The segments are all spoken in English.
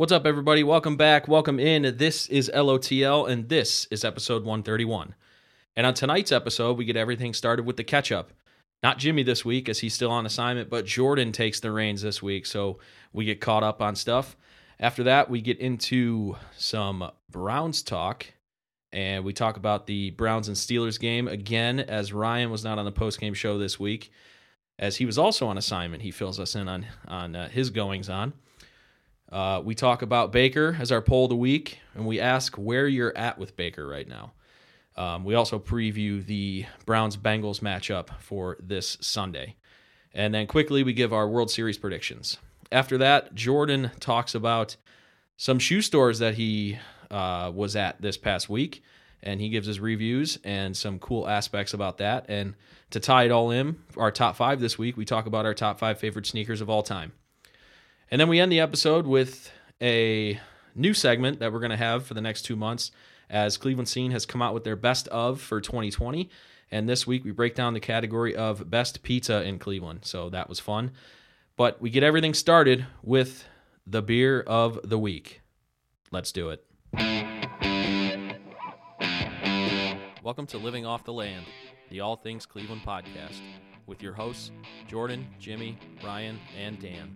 What's up, everybody? Welcome back. Welcome in. This is LOTL, and this is episode 131. And on tonight's episode, we get everything started with the catch up. Not Jimmy this week, as he's still on assignment, but Jordan takes the reins this week, so we get caught up on stuff. After that, we get into some Browns talk, and we talk about the Browns and Steelers game again, as Ryan was not on the post game show this week, as he was also on assignment. He fills us in on on uh, his goings on. Uh, we talk about Baker as our poll of the week, and we ask where you're at with Baker right now. Um, we also preview the Browns Bengals matchup for this Sunday. And then quickly, we give our World Series predictions. After that, Jordan talks about some shoe stores that he uh, was at this past week, and he gives his reviews and some cool aspects about that. And to tie it all in, our top five this week, we talk about our top five favorite sneakers of all time. And then we end the episode with a new segment that we're going to have for the next two months as Cleveland Scene has come out with their best of for 2020. And this week we break down the category of best pizza in Cleveland. So that was fun. But we get everything started with the beer of the week. Let's do it. Welcome to Living Off the Land, the All Things Cleveland podcast, with your hosts, Jordan, Jimmy, Ryan, and Dan.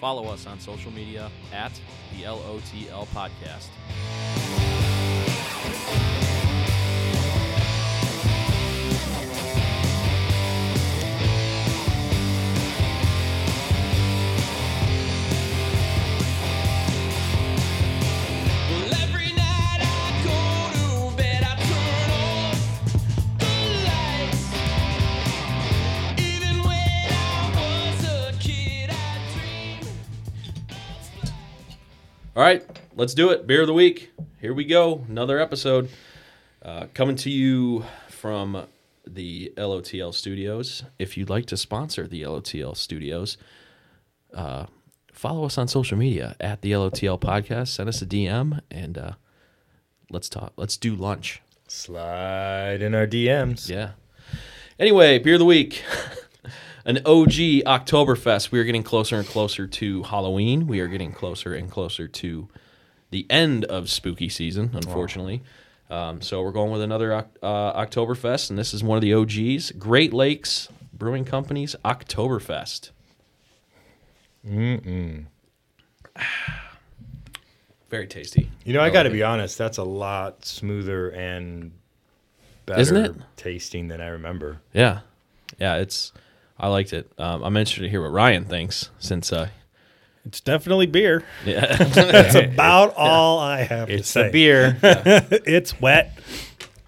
Follow us on social media at the LOTL Podcast. All right, let's do it. Beer of the week. Here we go. Another episode uh, coming to you from the LOTL studios. If you'd like to sponsor the LOTL studios, uh, follow us on social media at the LOTL podcast. Send us a DM and uh, let's talk. Let's do lunch. Slide in our DMs. Yeah. Anyway, beer of the week. An OG Oktoberfest. We are getting closer and closer to Halloween. We are getting closer and closer to the end of spooky season, unfortunately. Um, so we're going with another uh, Oktoberfest, and this is one of the OGs. Great Lakes Brewing Company's Oktoberfest. Mm-mm. Very tasty. You know, I like got to be honest. That's a lot smoother and better Isn't it? tasting than I remember. Yeah. Yeah, it's. I liked it. Um, I'm interested to hear what Ryan thinks since. Uh, It's definitely beer. yeah. That's about all I have It's to say. the beer. it's wet.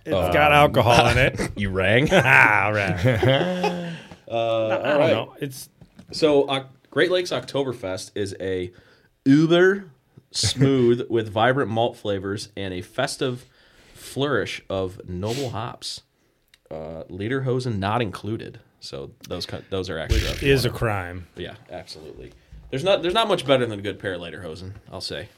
It's got alcohol in it. you rang? ah, all right. Uh, I all don't right. know. It's So, Oc Great Lakes Oktoberfest is a uber smooth with vibrant malt flavors and a festive flourish of noble hops. Uh, Lederhosen not included. So those those are extra. you is a crime. yeah, absolutely. There's not there's not much better than a good pair of Lederhosen. I'll say.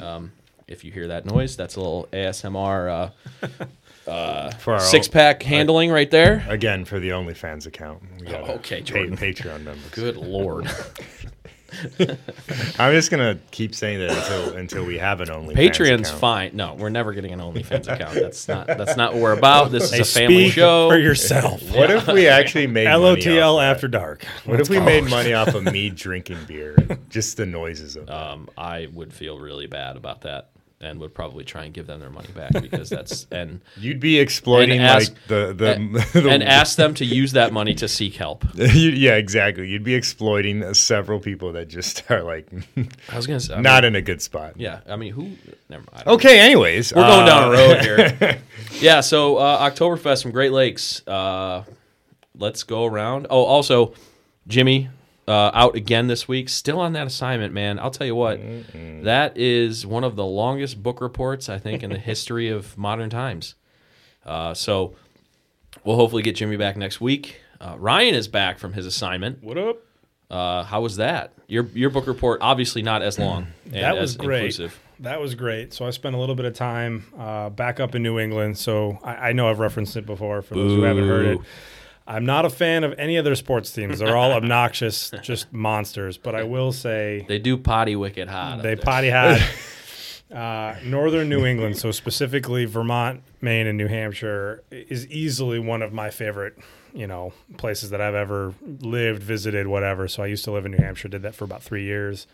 Um, if you hear that noise, that's a little ASMR uh, For our six pack handling right there. again for the OnlyFans account. We got a okay, pa- Jordan. Patreon members. Good lord. I'm just gonna keep saying that until until we have an OnlyFans. Patreon's account. fine. No, we're never getting an OnlyFans account. That's not that's not what we're about. This is They a family speak show. for yourself. What if we actually made LOTL after dark. What if we made money off of me drinking beer? Just the noises of it. um, I would feel really bad about that, and would probably try and give them their money back because that's and You'd be exploiting and ask- like the the, the and ask them to use that money to seek help. Yeah, exactly. You'd be exploiting uh, several people that just are like I was gonna say, I mean, not in a good spot. yeah. I mean, who? Never mind. Okay. Anyways, We're going uh, down a road here. yeah, so uh, Oktoberfest from Great Lakes. Uh, let's go around. Oh, also, Jimmy uh, out again this week. Still on that assignment, man. I'll tell you what, that is one of the longest book reports I think in the history of modern times. Uh, so we'll hopefully get Jimmy back next week. Uh, Ryan is back from his assignment. What up? Uh, how was that? Your your book report obviously not as long. And That was as great. Inclusive. That was great. So I spent a little bit of time uh, back up in New England. So I, I know I've referenced it before for those who haven't heard it. Boo. I'm not a fan of any of their sports teams. They're all obnoxious, just monsters. But I will say They do potty wicked hot. they potty had uh, northern New England, so specifically Vermont, Maine, and New Hampshire is easily one of my favorite, you know, places that I've ever lived, visited, whatever. So I used to live in New Hampshire, did that for about three years.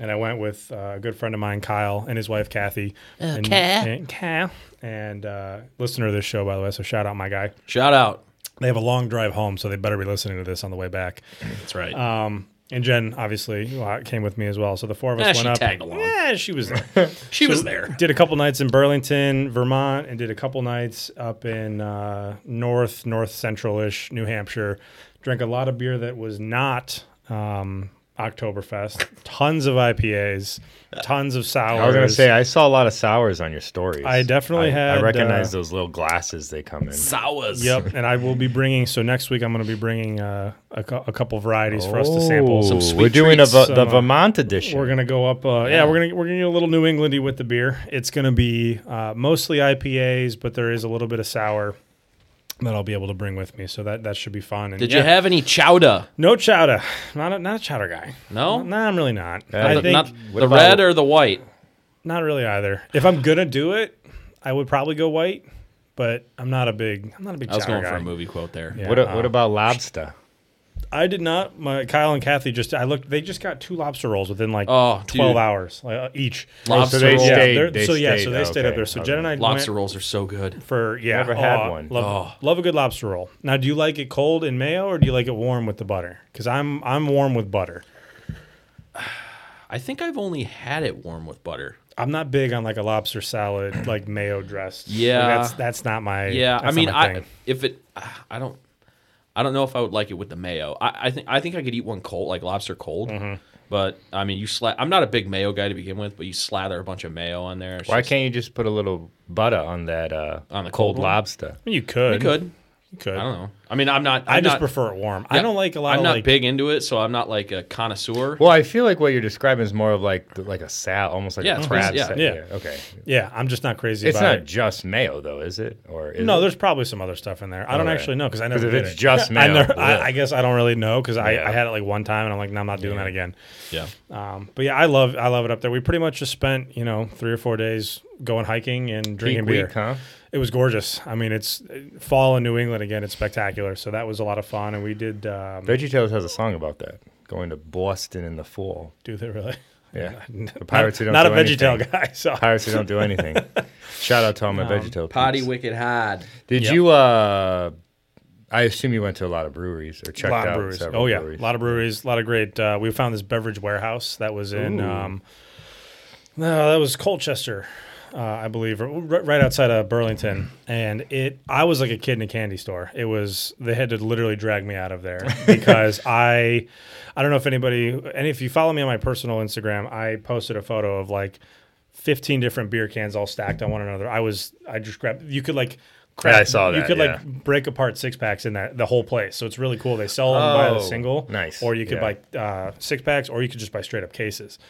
And I went with uh, a good friend of mine, Kyle, and his wife, Kathy. and, and, Cal, and uh, listener of this show, by the way. So shout out my guy. Shout out. They have a long drive home, so they better be listening to this on the way back. That's right. Um, and Jen obviously uh, came with me as well. So the four of us went she up. tagged along. Yeah, she was there. she was there. Did a couple nights in Burlington, Vermont, and did a couple nights up in uh, north, north central ish New Hampshire. Drank a lot of beer that was not um, Oktoberfest. Tons of IPAs, tons of sours. I was gonna say I saw a lot of sours on your stories. I definitely I, had, I recognize uh, those little glasses they come in. Sours. Yep, and I will be bringing. So next week I'm going to be bringing uh, a, a couple varieties for us to sample. Some Oh, sweet We're doing a, treats, Ver- some, the uh, Vermont edition. We're gonna go up. Uh, yeah. Yeah. we're gonna we're gonna get a little New Englandy with the beer. It's gonna be uh, mostly IPAs, but there is a little bit of sour that I'll be able to bring with me. So that that should be fun. And Did yeah, you have any chowder? no chowder? Not a, not a chowder guy. No? no, I'm really not. Uh, I the- think Not not, the about- red or the white? Not really either. If I'm gonna do it, I would probably go white. But I'm not a big I'm not a big I was chowder going for a movie quote there. Yeah. what, a- what uh, about lobster? I did not. My Kyle and Kathy just I looked. They just got two lobster rolls within like Oh, twelve dude. hours like, uh, each. Lobster Oh, so they roll. Stayed. they're- they so yeah, stayed, so they stayed up there. So okay. Jen and I Lobster went, rolls are so good. for yeah. I've never had oh, one. Love, Oh. love a good lobster roll. Now, do you like it cold in mayo or do you like it warm with the butter? Because I'm I'm warm with butter. I think I've only had it warm with butter. I'm not big on like a lobster salad like mayo dressed. Like, Yeah. that's that's not my. Yeah, that's I mean, I if it, I don't, I don't know if I would like it with the mayo. I, I think I think I could eat one cold, like lobster cold. Mm-hmm. But I mean, you sla- I'm not a big mayo guy to begin with, but you slather a bunch of mayo on there. it's Why just- can't you just put a little butter on that uh, On the cold cold lobster? I mean, you could. You could. You could. I don't know. I mean, I'm not. I I'm just not, prefer it warm. I don't like a lot of I'm of not like. big into it, so I'm not like a connoisseur. Well, I feel like what you're describing is more of like like a salad, almost like Yeah, a it's crab basically- salad. yeah. Okay. Yeah, I'm just not crazy It's about not it. just mayo though, is it? Or is No, it? there's probably some other stuff in there. I don't Okay. actually know because I never if it's it. just I, mayo, never, I. I guess I don't really know because I, Yeah. I had it like one time and I'm like, no, I'm not doing Yeah. that again. yeah. Um, but yeah, I love I love it up there. We pretty much just spent you know three or four days going hiking and peak drinking beer. week, huh? It was gorgeous. I mean, it's fall in New England again. It's spectacular. So that was a lot of fun, and we did. Um, Veggie Tales has a song about that. Going to Boston in the fall. do they really? Yeah. The pirates who don't not do a VeggieTale anything. guy. So Pirates who don't do anything. Shout out to all my Um, VeggieTale Potty peeps. wicked hard. Did Yep. you? uh I assume you went to a lot of breweries or a checked lot of out breweries. several Oh yeah, breweries. a lot of breweries. A lot of great. Uh, we found this beverage warehouse that was in. Ooh. Um, no, that was Colchester, uh, I believe, or right outside of Burlington. And it, I was like a kid in a candy store. It was they had to literally drag me out of there because I, I don't know if anybody, and if you follow me on my personal Instagram, I posted a photo of like. 15 different beer cans all stacked on one another. I was I just grabbed you could like crack, Yeah, I saw that. You could yeah. like break apart six packs in that the whole place. So it's really cool. They sell them by the Oh, single, nice. or you could Yeah. buy uh, six packs, or you could just buy straight up cases.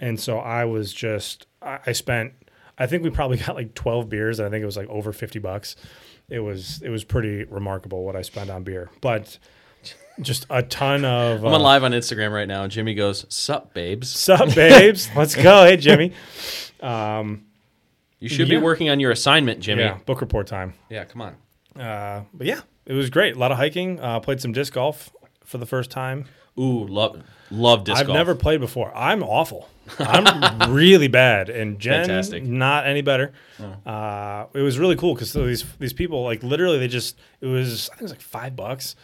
And so I was just I, I spent I think we probably got like twelve beers, and I think it was like over fifty bucks. It was it was pretty remarkable what I spent on beer, but just a ton of. I'm uh, on live on Instagram right now, and Jimmy goes, "Sup, babes? Sup, babes? Let's go. Hey, Jimmy. Um, You should Yeah. be working on your assignment, Jimmy." yeah, book report time. Yeah, come on. Uh, but yeah, it was great. A lot of hiking. Uh, played some disc golf for the first time. Ooh, love love disc I've golf. never played before. I'm awful. I'm really bad, and Jen Fantastic. not any better. Uh, it was really cool because these these people like literally they just it was I think it was like five bucks,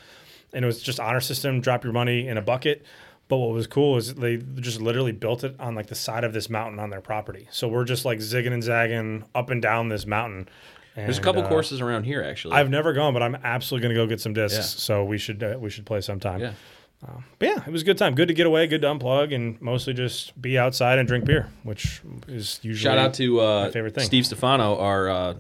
and it was just honor system. Drop your money in a bucket. But what was cool is they just literally built it on like the side of this mountain on their property. So we're just like zigging and zagging up and down this mountain. There's a couple uh, courses around here actually. I've never gone, but I'm absolutely going to go get some discs. Yeah. So we should uh, we should play sometime. yeah. But yeah, it was a good time. Good to get away, good to unplug, and mostly just be outside and drink beer, which is usually Shout out to uh, my favorite thing. Steve Stefano, our uh,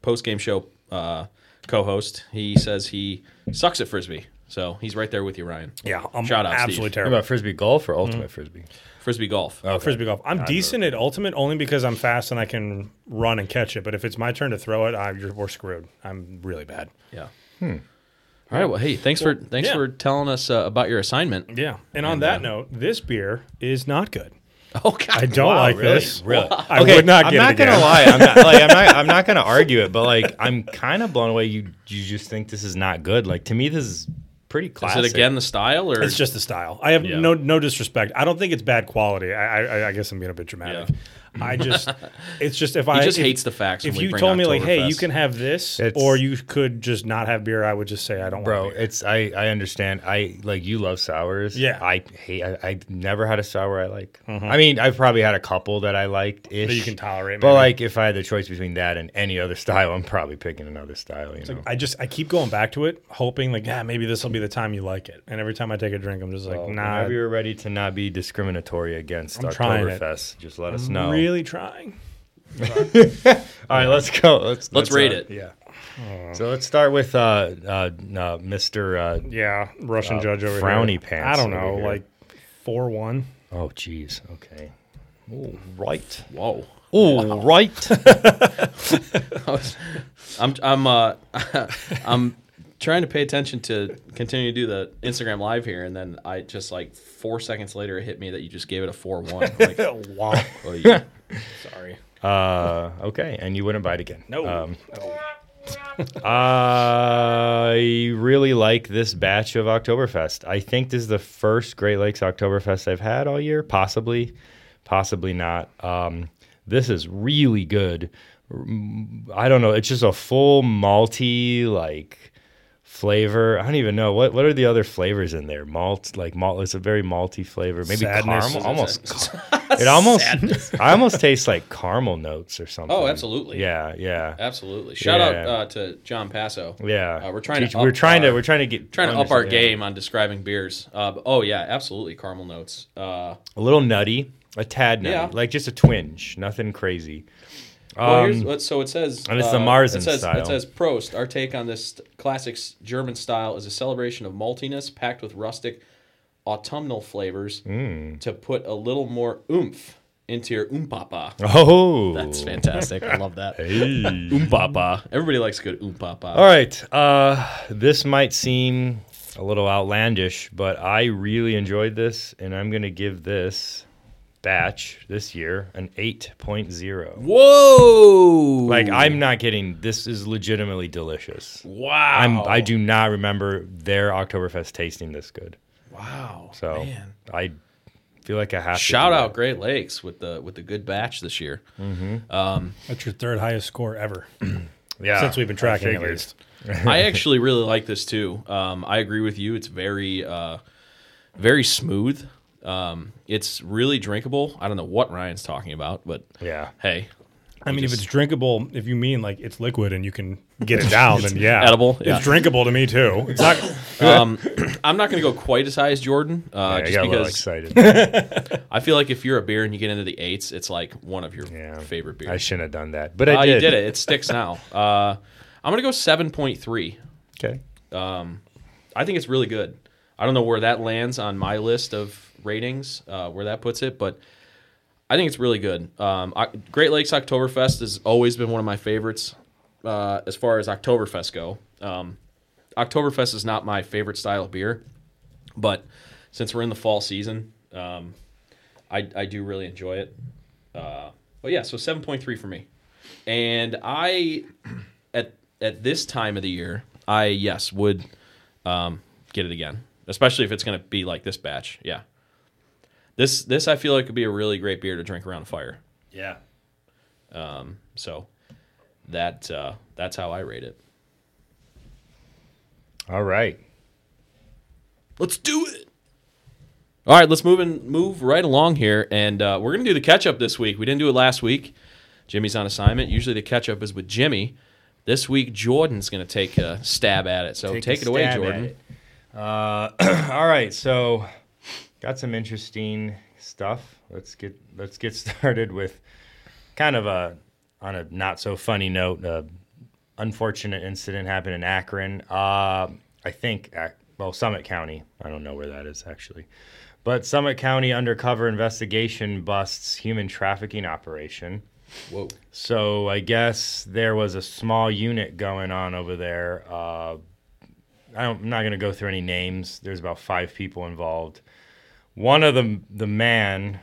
post game show uh, co-host. He says he sucks at frisbee, so he's right there with you, Ryan. yeah. I'm Shout out, absolutely Steve. What terrible. about frisbee golf or ultimate Mm. frisbee? Frisbee golf. Okay. Frisbee golf. I'm decent at ultimate only because I'm fast and I can run and catch it. But if it's my turn to throw it, I, you're, we're screwed. I'm really bad. Yeah. Hmm. All right. Well, hey, thanks for thanks yeah. for telling us uh, about your assignment. Yeah. And on that note, this beer is not good. Oh God. I don't Wow, like really? this. Really? I okay, would not I'm not it gonna lie. I'm not like I'm not I'm not gonna argue it, but like I'm kind of blown away. You you just think this is not good? Like to me, this is pretty classic. Is it again the style or It's just the style. I have Yeah. no no disrespect. I don't think it's bad quality. I I, I guess I'm being a bit dramatic. I just it's just if he I just if, hates the facts. if when you bring told me like, hey, you can have this, It's- or you could just not have beer, I would just say I don't Bro, want beer. it's I I understand. I like you love sours. Yeah. I hate. I, I never had a sour I like. I mean, I've probably had a couple that I liked ish. Mm-hmm. That you can tolerate, But maybe. like, if I had the choice between that and any other style, I'm probably picking another style. You know. I just I keep going back to it, hoping like, yeah, maybe this will be the time you like it. And every time I take a drink, I'm just like, Well, nah. Whenever you're ready to not be discriminatory against I'm trying it. Oktoberfest, just let us I'm know. really trying. All right, let's go. Let's Let's rate uh, it. Yeah. So let's start with uh, uh, uh, Mr. Uh, Yeah, Russian judge over frowny here. pants I don't know, like four one. oh, jeez. Okay. Oh, right. Whoa. Oh, right. I'm I'm uh I'm trying to pay attention to continue to do the Instagram live here, and then I just like four seconds later it hit me that you just gave it a four one. Like, wow. well, you- Sorry. uh, okay, and you wouldn't bite again. No. Um, I really like this batch of Oktoberfest. I think this is the first Great Lakes Oktoberfest I've had all year. Possibly, possibly not. Um, this is really good. I don't know. It's just a full malty like flavor. I don't even know what what are the other flavors in there. Malt, like malt. It's a very malty flavor. Maybe Sadness. caramel. Almost. It almost. I almost taste like caramel notes or something. Oh, absolutely. Yeah, yeah. absolutely. Shout Yeah. out uh, to John Passo. Yeah, Uh, we're trying to Teach- we're up trying to our- we're trying to get Trying to up our yeah. game on describing beers. Uh, but- oh yeah, absolutely. Caramel notes. Uh, A little nutty, a tad nutty, Yeah. like just a twinge, nothing crazy. Well, here's Um, what, so it says. and it's the uh, Marzen it says, style. It says Prost. Our take on this st- classic German style is a celebration of maltiness packed with rustic, autumnal flavors Mm. to put a little more oomph into your oompapa. oh, That's fantastic. I love that. Hey. oompapa. Everybody likes good oompapa. All right, uh, this might seem a little outlandish, but I really enjoyed this, and I'm gonna give this batch this year an 8.0. Whoa! Like I'm not kidding. This is legitimately delicious. wow. I'm I do not remember their Oktoberfest tasting this good. Wow. So man. I feel like I have to Shout do out that. Great Lakes with the with the good batch this year. That's your third highest score ever Yeah, since we've been tracking at least. I actually really like this too. Um, I agree with you. It's very, uh, very smooth. Um, it's really drinkable. I don't know what Ryan's talking about, but Yeah. hey, I mean, if it's drinkable, if you mean like it's liquid and you can get it down, then yeah, edible, yeah. It's drinkable to me too. It's not. um, I'm not going to go quite as high as Jordan, uh, I just got a little because excited. I feel like if you're a beer and you get into the eights, it's like one of your Yeah. favorite beers. I shouldn't have done that, but I Uh, did. you did it. It sticks now. Uh, I'm going to go 7.3. Okay. I think it's really good. I don't know where that lands on my list of ratings, uh, where that puts it, but I think it's really good. Um, I, Great Lakes Oktoberfest has always been one of my favorites uh, as far as Oktoberfest go. Um, Oktoberfest is not my favorite style of beer, but since we're in the fall season, um, I, I do really enjoy it. Uh, but yeah, so 7.3 for me. And I, at at this time of the year, I yes would um, get it again, especially if it's going to be like this batch. Yeah, this this I feel like could be a really great beer to drink around a fire. Yeah. So that uh, that's how I rate it. All right. Let's do it. All right, let's move and move right along here, and uh, we're gonna do the catch up this week. We didn't do it last week. Jimmy's on assignment. Usually the catch up is with Jimmy. This week Jordan's gonna take a stab at it. So take, a it away, Jordan. it. Uh, all right, so got some interesting stuff. Let's get let's get started with kind of a on a not so funny note. A unfortunate incident happened in Akron. Uh, I think Ac- well Summit County. I don't know where that is actually, but Summit County undercover investigation busts human trafficking operation. Whoa. So I guess there was a small unit going on over there. Uh, I don't, I'm not going to go through any names. There's about five people involved. One of them, the man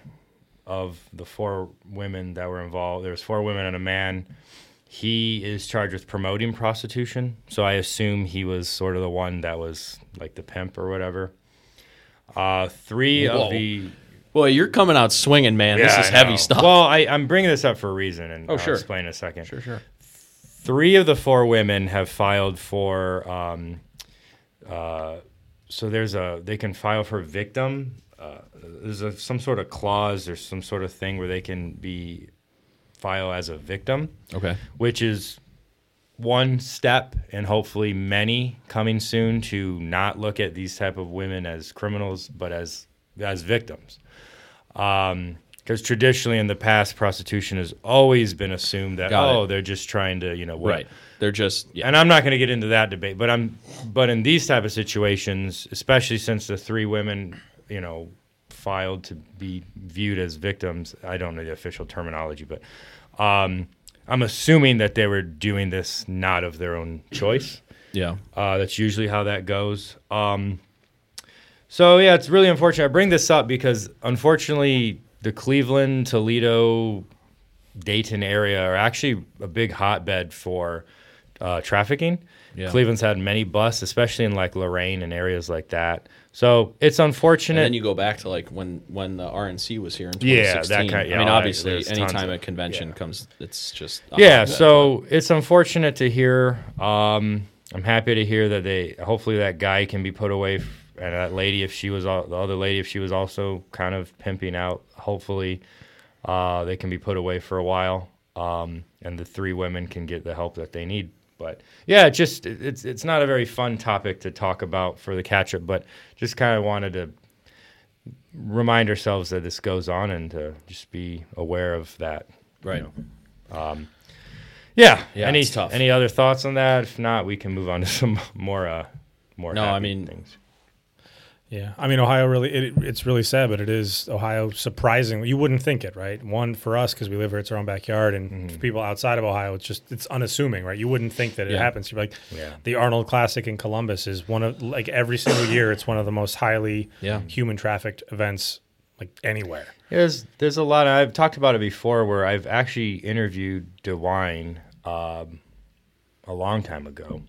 of the four women that were involved, there was four women and a man. He is charged with promoting prostitution. So I assume he was sort of the one that was like the pimp or whatever. Uh, three Whoa. of the Boy, you're coming out swinging, man. this is I heavy know. stuff. Well, I, I'm bringing this up for a reason, and Oh, I'll sure. explain in a second. sure, sure. Three of the four women have filed for. Um, uh, so there's a they can file for victim. Uh, there's a, some sort of clause or some sort of thing where they can be file as a victim, Okay. which is one step and hopefully many coming soon to not look at these type of women as criminals but as as victims Um, because traditionally in the past prostitution has always been assumed that Got it. oh they're just trying to you know Right. They're just yeah. and I'm not going to get into that debate, but I'm, but in these type of situations, especially since the three women, you know, filed to be viewed as victims, I don't know the official terminology, but um, I'm assuming that they were doing this not of their own choice. Yeah. Uh, that's usually how that goes. Um, so yeah, it's really unfortunate. I bring this up because unfortunately, the Cleveland, Toledo, Dayton area are actually a big hotbed for uh, trafficking. Yeah. Cleveland's had many busts, especially in like Lorain and areas like that. So it's unfortunate. And then you go back to like when when the RNC was here in Yeah, 2016. that kind- Of, yeah, I mean, obviously, anytime of- a convention yeah. comes, it's just a yeah so it's unfortunate to hear um, i'm happy to hear that they hopefully that guy can be put away f- and that lady if she was al- the other lady if she was also kind of pimping out hopefully uh, they can be put away for a while um, and the three women can get the help that they need but yeah it just it's it's not a very fun topic to talk about for the catch up but just kind of wanted to remind ourselves that this goes on and to just be aware of that right. yeah. Yeah, Any any other thoughts on that? If not, we can move on to some more uh more. No, I mean- things. Yeah, I mean Ohio really it, it's really sad, but it is Ohio surprisingly. You wouldn't think it, right? One for us because we live here, it's our own backyard, and Mm-hmm. for people outside of Ohio, it's just it's unassuming, right? You wouldn't think that it Yeah. happens. You're like, Yeah. the Arnold Classic in Columbus is one of like every single year, it's one of the most highly Yeah. human trafficked events like anywhere. There's there's a lot. I've talked about it before, where I've actually interviewed DeWine um, a long time ago.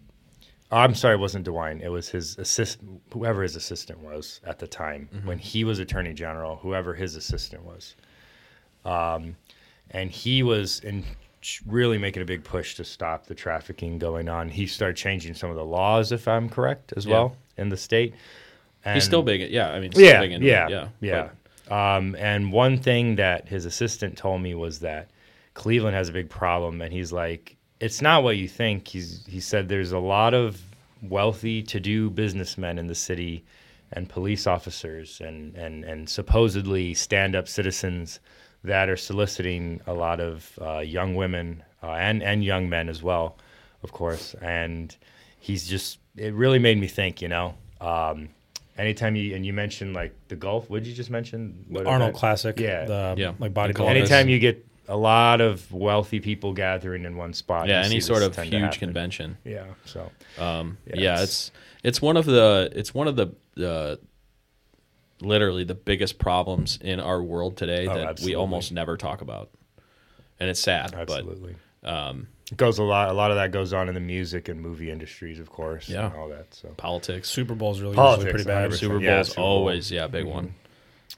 I'm sorry, it wasn't DeWine. It was his assistant, whoever his assistant was at the time when he was Attorney General. Whoever his assistant was, um, and he was in really making a big push to stop the trafficking going on. He started changing some of the laws, if I'm correct, as Yeah. well in the state. He's still big. Yeah, I mean, still yeah, yeah, yeah, yeah. But- Um, and one thing that his assistant told me was that Cleveland has a big problem, and he's like, "It's not what you think." He's he said there's a lot of wealthy, to-do businessmen in the city, and police officers, and and and supposedly stand-up citizens that are soliciting a lot of uh, young women uh, and and young men as well, of course. And he's just it really made me think, you know. Um, anytime you and you mentioned like the golf, what did you just mention? What Arnold event? Classic, Yeah. the, Yeah. like The bodybuilding. Anytime you get a lot of wealthy people gathering in one spot, yeah, any sort of huge convention. Yeah. So Um, Yeah, yeah, it's- it's it's one of the it's one of the uh, literally the biggest problems in our world today Oh, that absolutely. we almost never talk about, and it's sad. absolutely. But um, It goes a lot. A lot of that goes on in the music and movie industries, of course. Yeah. and all that. So politics, Super Bowl's really Politics, usually pretty bad. Super Bowl's Yeah, Super Bowl. always yeah big one.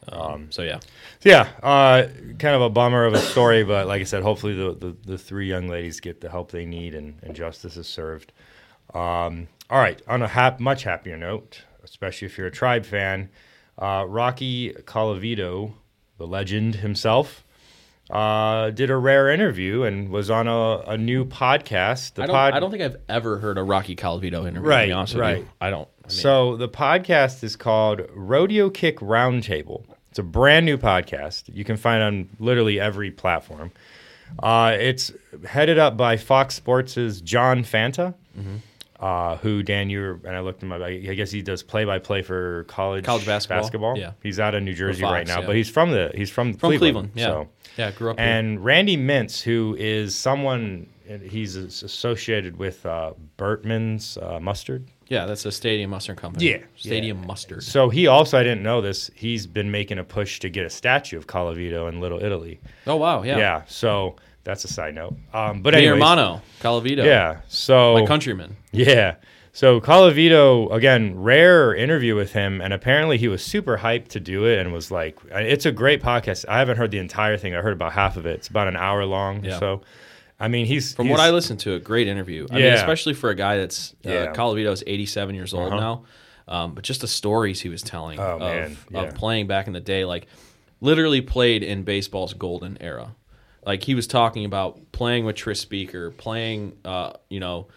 Um, so yeah, yeah, uh, kind of a bummer of a story, but like I said, hopefully the, the, the three young ladies get the help they need and, and justice is served. Um, all right, on a hap- much happier note, especially if you're a tribe fan, uh, Rocky Colavito, the legend himself, uh, did a rare interview and was on a, a new podcast. The I don't pod- I don't think I've ever heard a Rocky Colavito interview. to Right, be honest with right. you. I don't. I mean, So the podcast is called Rodeo Kick Roundtable. It's a brand new podcast. You can find on literally every platform. Uh, it's headed up by Fox Sports' John Fanta, Mm-hmm. Uh, who Dan you and I looked him up. I I guess he does play by play for college College basketball, yeah. he's out of New Jersey Fox, right now, yeah. but he's from the he's from from Cleveland. Cleveland. yeah, so. yeah, grew up. here. And Randy Mintz, who is someone he's associated with uh, Bertman's uh, mustard. Yeah, that's a Stadium Mustard Company. Yeah, Stadium Mustard. So he also, I didn't know this, he's been making a push to get a statue of Colavito in Little Italy. Oh wow, Yeah. yeah. so that's a side note. Um, but Mi anyways, hermano, Colavito. Yeah. So My countryman. Yeah. So Colavito, again, rare interview with him, and apparently he was super hyped to do it and was like, it's a great podcast. I haven't heard the entire thing. I heard about half of it. It's about an hour long. Yeah. So, I mean, he's From he's, what I listened to, a great interview. I mean, especially for a guy that's uh, Yeah. Colavito's 87 years old Uh-huh. now. Um, but just the stories he was telling Oh, of, yeah. of playing back in the day, like literally played in baseball's golden era. Like he was talking about playing with Tris Speaker, playing, uh, you know,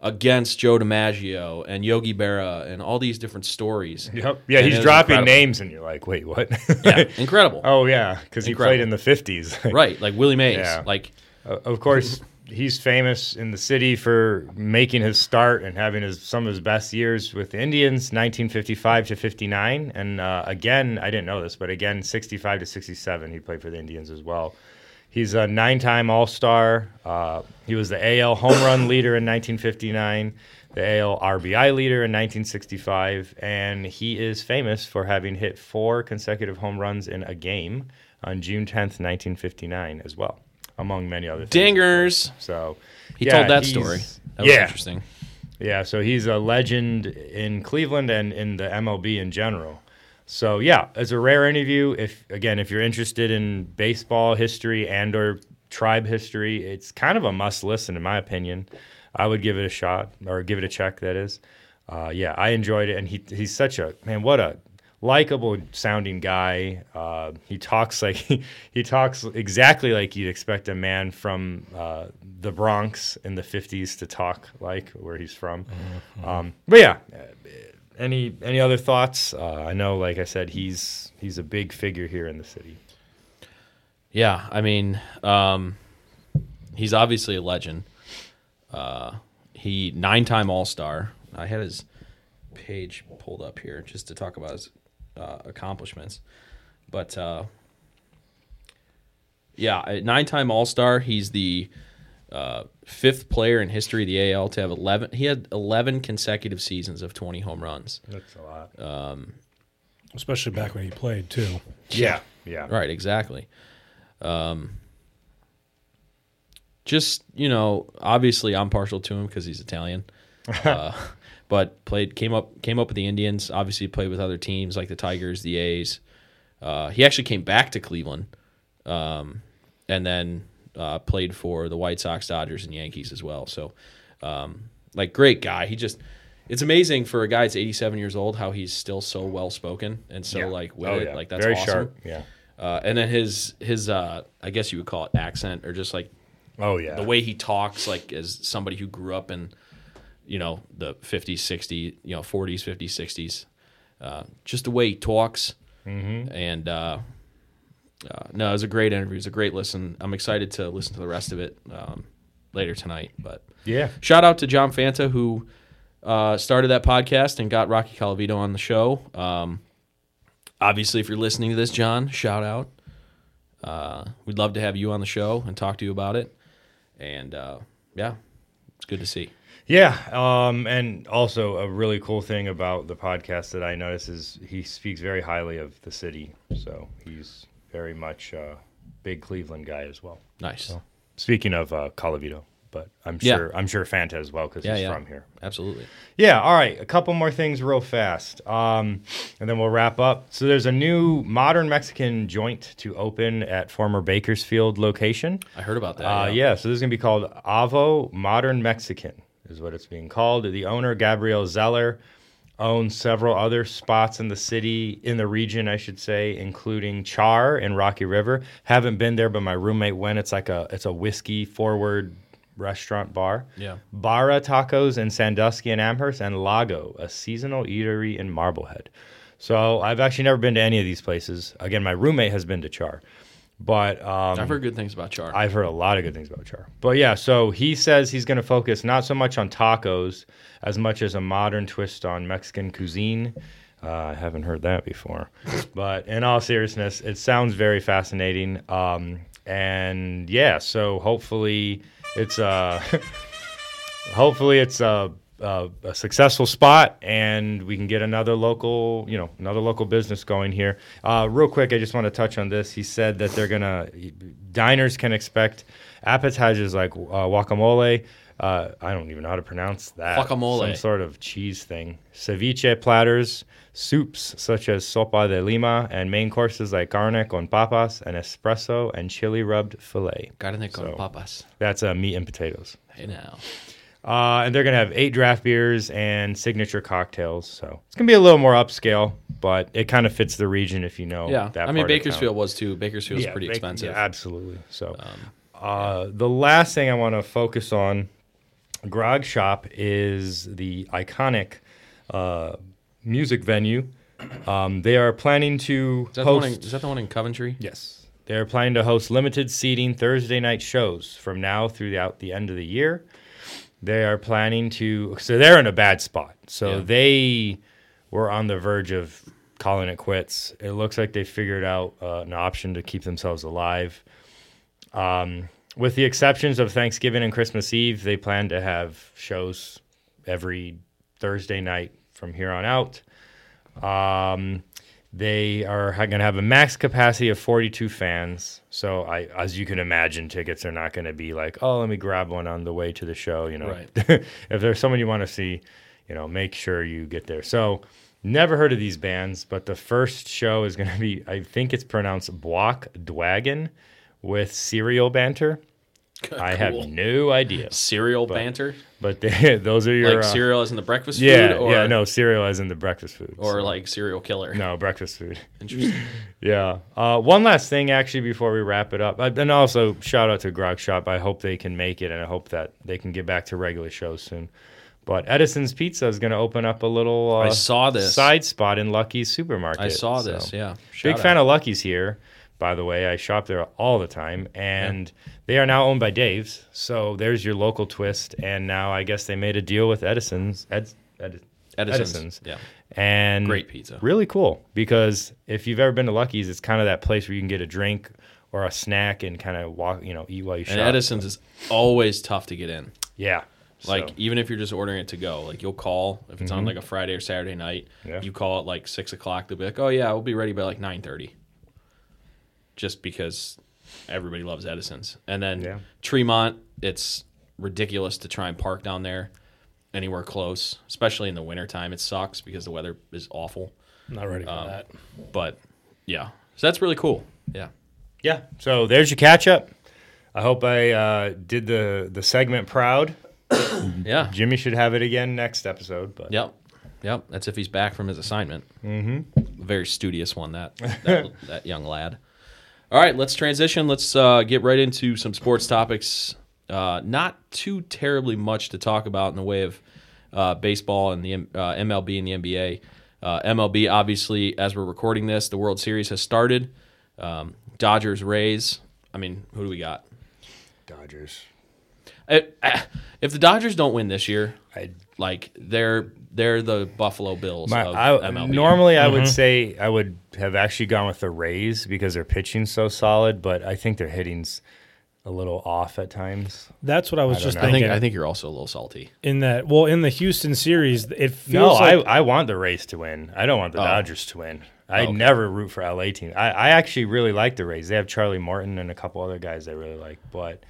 against Joe DiMaggio and Yogi Berra and all these different stories. Yep. Yeah, And he's dropping incredible. names, and you're like, wait, what? Yeah, incredible. oh, yeah, because he played in the 50s. Right, like Willie Mays. Yeah. Like Uh, of course, he's famous in the city for making his start and having his some of his best years with the Indians, 1955 to 59, and uh, again, I didn't know this, but again, 65 to 67, he played for the Indians as well. He's a nine-time All-Star. Uh, he was the AL home run leader in 1959, the AL RBI leader in 1965, and he is famous for having hit four consecutive home runs in a game on June 10th, 1959, as well, among many other things. dingers. So He yeah, told that story. That was yeah, interesting. yeah. So he's a legend in Cleveland and in the MLB in general. So yeah, it's a rare interview. If again, if you're interested in baseball history and or tribe history, it's kind of a must listen in my opinion. I would give it a shot or give it a check. That is, uh, yeah, I enjoyed it, and he he's such a man. What a likable sounding guy. Uh, he talks like he, he talks exactly like you'd expect a man from uh, the Bronx in the '50s to talk like where he's from. Um, but yeah, any any other thoughts? Uh, I know, like I said, he's he's a big figure here in the city. Yeah, I mean, um, he's obviously a legend. Uh, he nine-time All-Star. I had his page pulled up here just to talk about his uh, accomplishments, but uh, yeah, nine-time All-Star. He's the uh, fifth player in history of the AL to have eleven. He had eleven consecutive seasons of twenty home runs. That's a lot. especially back when he played too. yeah, yeah, Right, exactly. Um, just you know, obviously, I'm partial to him because he's Italian. uh, but played came up came up with the Indians. Obviously, played with other teams like the Tigers, the A's. Uh, he actually came back to Cleveland, um, and then uh, played for the White Sox, Dodgers, and Yankees as well. So, um, like, great guy. He just it's amazing for a guy that's 87 years old how he's still so well spoken and so Yeah. like with Oh, yeah. Like that's very awesome. sharp. Yeah. Uh, and then his his uh, I guess you would call it accent or just like Oh yeah. the way he talks, like as somebody who grew up in you know the 50s, 60s, you know 40s, 50s, 60s. Uh, just the way he talks, Mm-hmm. and uh, no, it was a great interview. It was a great listen. I'm excited to listen to the rest of it um, later tonight. But yeah. shout out to John Fanta who uh, started that podcast and got Rocky Colavito on the show. Um, obviously, if you're listening to this, John, shout out. Uh, we'd love to have you on the show and talk to you about it. And uh, yeah, it's good to see. Yeah, um, and also a really cool thing about the podcast that I notice is he speaks very highly of the city. So he's very much a big Cleveland guy as well. Nice. Speaking of uh, Colavito, but I'm Yeah. sure I'm sure Fanta as well because Yeah, he's yeah. from here. Absolutely. Yeah, all right. A couple more things real fast. Um, and then we'll wrap up. So there's a new modern Mexican joint to open at former Bakersfield location. I heard about that. Uh, yeah, so this is going to be called Avo Modern Mexican, is what it's being called. The owner, Gabriel Zeller, owns several other spots in the city, in the region, I should say, including Char and Rocky River. Haven't been there, but my roommate went. It's like a it's a whiskey forward restaurant bar. Yeah. Barra Tacos in Sandusky and Amherst, and Lago, a seasonal eatery in Marblehead. So I've actually never been to any of these places. Again, my roommate has been to Char, but um, I've heard good things about Char. I've heard a lot of good things about Char. But yeah, so he says he's going to focus not so much on tacos as much as a modern twist on Mexican cuisine. Uh, I haven't heard that before. but in all seriousness, it sounds very fascinating. Um, and yeah, so hopefully it's uh hopefully it's uh uh, a successful spot and we can get another local, you know, another local business going here. Uh, real quick, I just want to touch on this. He said that they're gonna diners can expect appetizers like uh, guacamole. Uh, I don't even know how to pronounce that. Guacamole. some sort of cheese thing. Ceviche platters, soups such as sopa de lima, and main courses like carne con papas and espresso and chili rubbed fillet. Carne con So- papas. That's uh, meat and potatoes. Hey now. Uh, and they're gonna have eight draft beers and signature cocktails. So it's gonna be a little more upscale, but it kind of fits the region if you know. Yeah. that I mean. Bakersfield was too. Bakersfield's Yeah, pretty expensive. Um, yeah, absolutely. So, uh, the last thing I want to focus on, Grog Shop is the iconic uh, music venue. Um, they are planning to Is that, host. in, is that the one in Coventry? Yes. They're planning to host limited seating Thursday night shows from now throughout the end of the year. They are planning to, so they're in a bad spot. So Yeah. they were on the verge of calling it quits. It looks like they figured out uh, an option to keep themselves alive. Um, with the exceptions of Thanksgiving and Christmas Eve, they plan to have shows every Thursday night from here on out. Um, they are going to have a max capacity of 42 fans. So, I, as you can imagine, tickets are not going to be like, oh, let me grab one on the way to the show. You know, Right. if there's someone you want to see, you know, make sure you get there. So, never heard of these bands, but the first show is going to be, I think it's pronounced Block Dwagon with Serial Banter. I have Cool. no idea, Cereal banter, but they, those are your like uh, cereal as in the breakfast Yeah, food, or yeah, no cereal as in the breakfast food, or like serial killer. no breakfast food. Interesting. Yeah. Uh, one last thing, actually, before we wrap it up, Uh, and also shout out to Grog Shop. I hope they can make it, and I hope that they can get back to regular shows soon. But Edison's Pizza is going to open up a little uh, I saw this. side spot in Lucky's supermarket. I saw so- this. Yeah. Big fan of Lucky's here, by the way. I shop there all the time, and they are now owned by Dave's. So there's your local twist. And now I guess they made a deal with Edison's. Ed, Ed, Edison's. Edison's. Yeah. and Great pizza. Really cool because if you've ever been to Lucky's, it's kind of that place where you can get a drink or a snack and kind of walk, you know, eat while you And shop. And Edison's is always tough to get in. yeah, Like So, even if you're just ordering it to go, like you'll call if it's on like a Friday or Saturday night. Mm-hmm. Yeah. You call at like six o'clock. They'll be like, "Oh yeah, we'll be ready by like nine thirty. Just because everybody loves Edison's, and then Yeah. Tremont, it's ridiculous to try and park down there anywhere close, especially in the wintertime. It sucks because the weather is awful. I'm not ready for Um, that. But yeah, so that's really cool. Yeah. yeah. So there's your catch up. I hope I uh, did the the segment proud. Yeah. Jimmy should have it again next episode. But Yep. Yep. That's if he's back from his assignment. Mm-hmm. Very studious one, that, that, that young lad. All right, let's transition. Let's uh, get right into some sports topics. Uh, not too terribly much to talk about in the way of uh, baseball and the uh, MLB and the NBA. Uh, MLB, obviously, as we're recording this, the World Series has started. Um, Dodgers, Rays. I mean, who do we got? Dodgers. Uh, uh, If the Dodgers don't win this year, I, like they're they're the Buffalo Bills my, of I, MLB. normally I Mm-hmm. would say I would have actually gone with the Rays because they're pitching so solid, but I think their hitting's a little off at times. That's what I was I just know. I thinking. think I think you're also a little salty. in that, well, in the Houston series, it No, feels like I, I want the Rays to win. I don't want the Oh. Dodgers to win. I Okay. never root for LA teams. I, I actually really like the Rays. They have Charlie Morton and a couple other guys I really like, but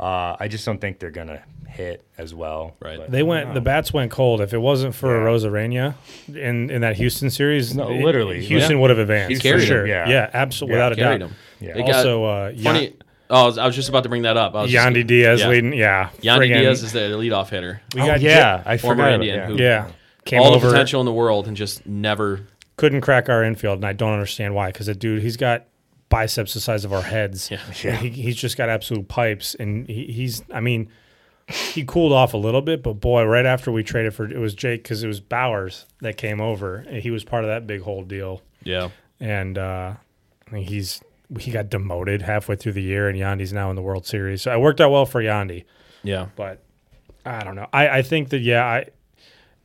uh, I just don't think they're gonna hit as well. Right. But they went. The bats went cold. If it wasn't for Yeah. Arozarena in in that Houston series, No, it- literally. Houston Yeah. would have advanced He for sure. them, Yeah, yeah. absolutely, Yeah, without a Carried doubt. him. Yeah. They Also, uh, funny. Yan- Oh, I was, I was just about to bring that up. I was Yandy gonna- Diaz yeah. leading. Yeah, Yandy friggin- Diaz is the leadoff hitter. We Oh, yeah, I former forgot. Indian About, who- yeah. yeah. Came all over, the potential in the world and just never. couldn't crack our infield, and I don't understand why. Because the dude, he's got biceps the size of our heads. Yeah. Yeah. He, he's just got absolute pipes, and he, he's. I mean, he cooled off a little bit, but boy, right after we traded for it was Jake because it was Bauers that came over, and he was part of that big whole deal. Yeah. And uh, I mean, he's he got demoted halfway through the year, and Yandy's now in the World Series. So it worked out well for Yandy Yeah. but I don't know. I, I think that yeah, I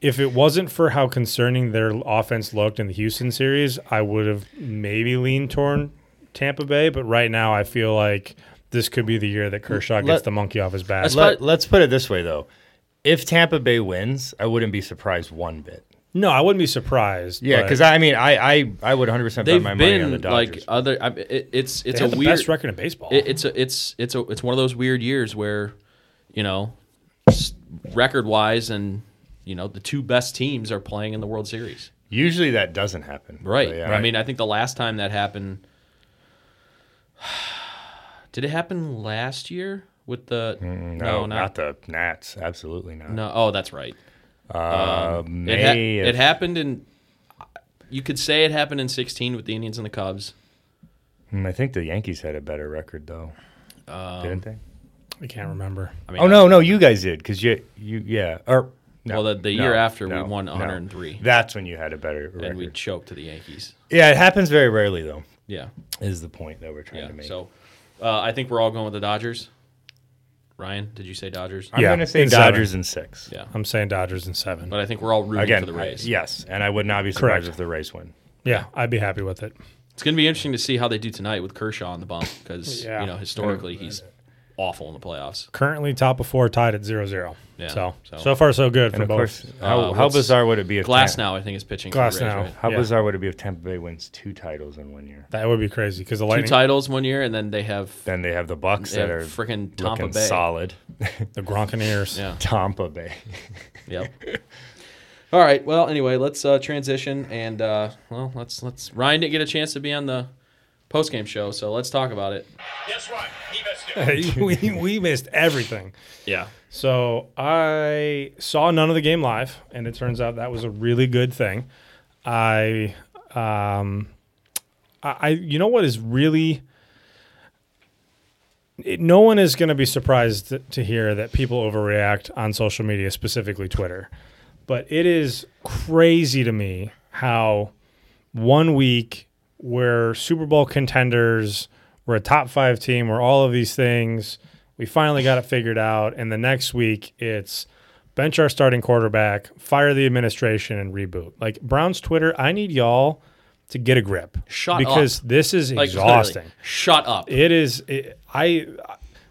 if it wasn't for how concerning their offense looked in the Houston series, I would have maybe leaned toward Tampa Bay. But right now, I feel like this could be the year that Kershaw gets Let- the monkey off his back. That's Let, let's put it this way, though. if Tampa Bay wins, I wouldn't be surprised one bit. No, I wouldn't be surprised. Yeah, but because I mean, I I, I would 100 percent bet They've my money on the been Dodgers. like other. I, it, it's they it's have a the weird. best record in baseball. It, it's a it's it's a it's one of those weird years where, you know, record wise and you know the two best teams are playing in the World Series. Usually that doesn't happen. Right. But yeah. I mean, I think the last time that happened, did it happen last year with the? Mm, no, not, not the Nats. Absolutely not. no. Oh, that's right. Uh, It, May ha- of- it happened in. You could say it happened in 16 with the Indians and the Cubs. Hmm, I think the Yankees had a better record though, Um, didn't they? I can't remember. I mean, Oh no, no, you guys did because you you yeah or no, Well, the, the no, year after no, we won no. 103, That's when you had a better record. and we choked to the Yankees. yeah, it happens very rarely though. Yeah. Is the point that we're trying Yeah. to make? So, uh, I think we're all going with the Dodgers. Ryan, did you say Dodgers? I'm Yeah, going to say in seven. Dodgers in six. Yeah. I'm saying Dodgers in seven. But I think we're all rooting Again, for the Rays. I- yes, and I would not be surprised Correct. if the Rays win. yeah, I'd be happy with it. It's going to be interesting to see how they do tonight with Kershaw on the bump because Yeah. you know historically he's awful in the playoffs. Currently top of four, tied at 0-0. Yeah, So, so- so far so good And for of both. course, how, Uh, how bizarre would it be if Glasnow I think is pitching. Glass for the Rays, now. right? How Yeah. bizarre would it be if Tampa Bay wins two titles in one year? That would be crazy because the Two titles one year, and then they have Then they have the Bucs that are freaking Tampa Bay. solid. the Gronkaneers. Yeah. Tampa Bay. Yep. All right. Well, anyway, let's uh, transition and uh, well, let's let's Ryan didn't get a chance to be on the post game show, so let's talk about it. That's right. He missed it. we, we missed everything. Yeah. So I saw none of the game live, and it turns out that was a really good thing. I, um, I, I you know what is really, it, no one is going to be surprised to, to hear that people overreact on social media, specifically Twitter. But it is crazy to me how one week we're Super Bowl contenders, we're a top five team, we're all of these things. We finally got it figured out. And the next week it's bench our starting quarterback, fire the administration, and reboot. Like Brown's Twitter, I need y'all to get a grip. Shut because up. this is Like exhausting. Shut up. It is. It, I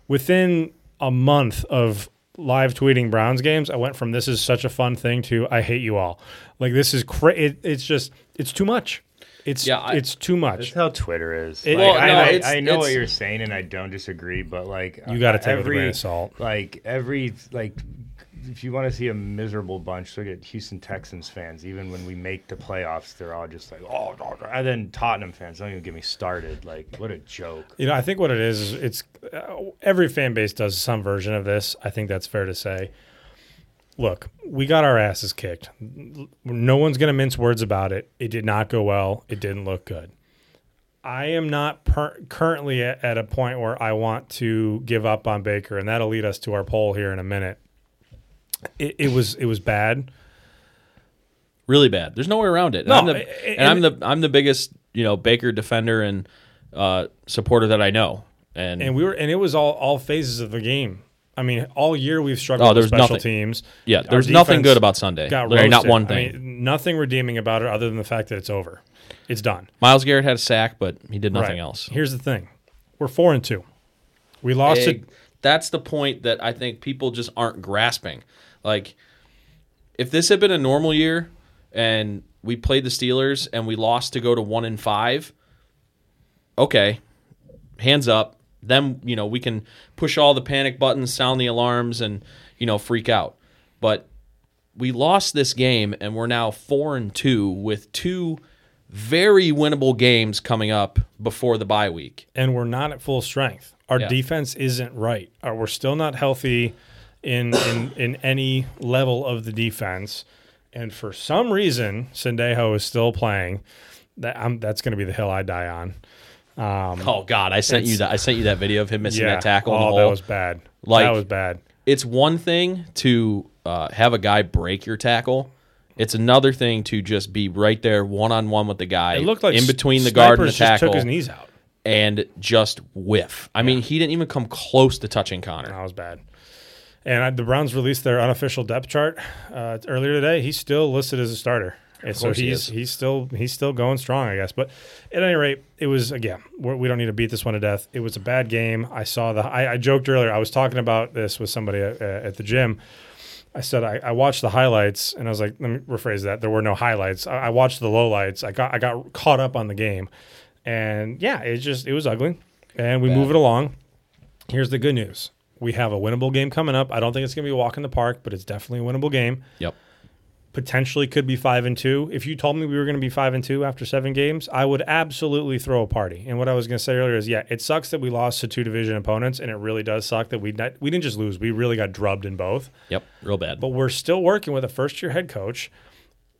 within a month of live tweeting Browns games, I went from this is such a fun thing to I hate you all. Like this is cra- it, It's just it's too much. It's Yeah, I- it's too much. That's how Twitter is. It- Like, Well, I, no, I- it's- I know what you're saying, and I don't disagree. But like, You got to take it with a every grain of salt. like every like if you want to see a miserable bunch, look at Houston Texans fans. Even when we make the playoffs, they're all just like, oh, no, no." and then Tottenham fans don't even get me started. Like, what a joke. You know, I think what it is is it's uh, every fan base does some version of this. I think that's fair to say. Look, we got our asses kicked. No one's going to mince words about it. It did not go well. It didn't look good. I am not per- currently at, at a point where I want to give up on Baker, and that'll lead us to our poll here in a minute. It, it was it was bad. really bad. There's no way around it. And No, I'm the, and- and I'm the I'm the biggest you know Baker defender and uh, supporter that I know. And, And we were and it was all all phases of the game. I mean, all year we've struggled Oh, with there's special nothing. teams. yeah, there's nothing good about Sunday. got Literally not one I thing. mean, nothing redeeming about it other than the fact that it's over. It's done. Myles Garrett had a sack, but he did nothing Right. else. Here's the thing: we're four and two. We lost it. That's the point that I think people just aren't grasping. Like, if this had been a normal year and we played the Steelers and we lost to go to one and five, okay, hands up. Then you know we can push all the panic buttons, sound the alarms, and you know freak out. But we lost this game and we're now four and two with two very winnable games coming up before the bye week. and we're not at full strength. Our Yeah. defense isn't right. Uh, we're still not healthy in in in any level of the defense. And for some reason, Sendejo is still playing. That I'm, that's going to be the hill I die on. Oh God, I sent you that. I sent you that video of him missing yeah. that tackle Oh, in the hole. that was bad. Like- that was bad. it's one thing to uh, have a guy break your tackle. It's another thing to just be right there one on one with the guy It looked like in between the guard and the just tackle took his knees out. and just whiff. I mean, he didn't even come close to touching Conner. That was bad. And I, the Browns released their unofficial depth chart uh, earlier today. He's still listed as a starter, and so course he he's he's still he's still going strong, I guess. But at any rate, it was again. We're, we don't need to beat this one to death. It was a bad game. I saw the. I, I joked earlier. I was talking about this with somebody at, uh, at the gym. I said I, I watched the highlights and I was like, let me rephrase that. There were no highlights. I, I watched the lowlights. I got I got caught up on the game, and yeah, it just it was ugly. And we move it along. Here's the good news: we have a winnable game coming up. I don't think it's going to be a walk in the park, but it's definitely a winnable game. Yep. Potentially could be five and two. If you told me we were going to be five and two after seven games, I would absolutely throw a party. And what I was going to say earlier is, yeah, it sucks that we lost to two division opponents, and it really does suck that we not, we didn't just lose; we really got drubbed in both Yep. Real bad. but we're still working with a first year head coach.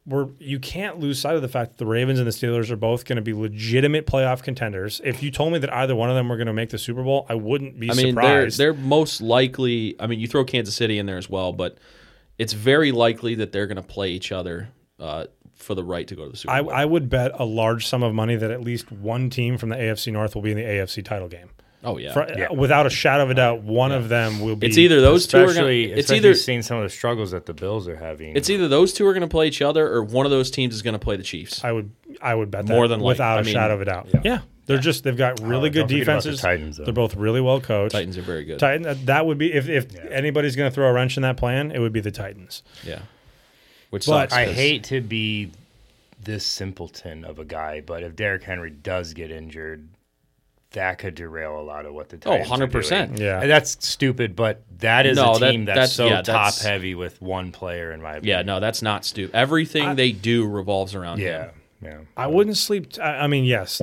We're, you can't lose sight of the fact that the Ravens and the Steelers are both going to be legitimate playoff contenders. If you told me that either one of them were going to make the Super Bowl, I wouldn't be I mean, they're surprised. they're most likely. I mean, you throw Kansas City in there as well, but it's very likely that they're going to play each other uh, for the right to go to the Super Bowl. I would bet a large sum of money that at least one team from the AFC North will be in the AFC title game. oh yeah. For- Without a shadow of a doubt, one of them will be. it's either those two are going. especially, It's either seeing some of the struggles that the Bills are having. it's either those two are going to play each other, or one of those teams is going to play the Chiefs. I would I would bet that More than likely. without I a mean, shadow of a doubt. Yeah, they're just they've got really Oh, good don't forget about the defenses. Titans, though. They're both really well coached. Titans are very good. Titan, uh, that would be if, if anybody's going to throw a wrench in that plan, it would be the Titans. Yeah. Which But- sucks. I 'cause- hate to be this simpleton of a guy, but if Derrick Henry does get injured, that could derail a lot of what the Oh, Titans are 100%. doing. Yeah. And that's stupid, but that is No, a that- team that's, that's- so yeah, top that's- heavy with one player, in my opinion. Yeah, no, that's not stupid. Everything they do revolves around yeah, him. yeah. I wouldn't sleep. T- I I mean, yes,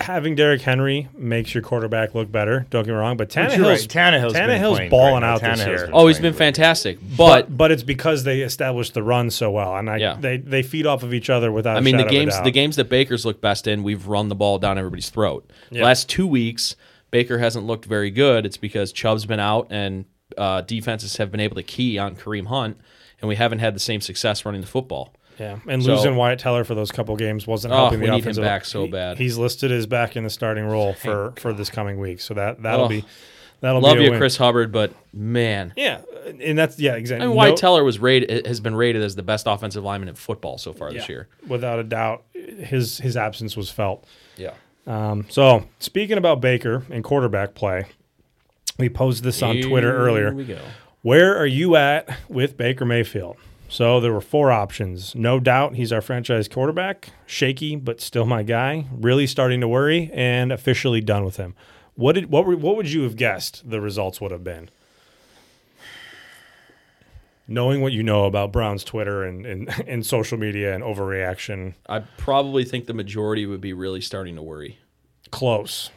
having Derrick Henry makes your quarterback look better. Don't get me wrong, but you're Tannehill's, right. Tannehill's been Tannehill's balling great. out this year. been Oh, he's playing been great. fantastic. But But but it's because they established the run so well, and I Yeah. they they feed off of each other without. I mean, the shadow of games the games that Baker's looked best in, we've run the ball down everybody's throat. Yeah. Last two weeks, Baker hasn't looked very good. It's because Chubb's been out and uh, defenses have been able to key on Kareem Hunt, and we haven't had the same success running the football. Yeah, and So- losing Wyatt Teller for those couple games wasn't Oh, helping we the need him back so he- bad. He's listed as back in the starting role for for this coming week, so that that'll Ugh. be that'll Love be you, win. Chris Hubbard, but man, Yeah, and that's yeah I exactly. mean, Wyatt No- Teller was rated has been rated as the best offensive lineman in football so far this year. without a doubt, his his absence was felt. Yeah. Um, So speaking about Baker and quarterback play, we posed this on Twitter earlier. we go. Where are you at with Baker Mayfield? So there were four options. No doubt he's our franchise quarterback. Shaky, but still my guy. Really starting to worry, and officially done with him. What did what were, what would you have guessed the results would have been? Knowing what you know about Brown's Twitter and, and, and social media and overreaction, I probably think the majority would be really starting to worry. close.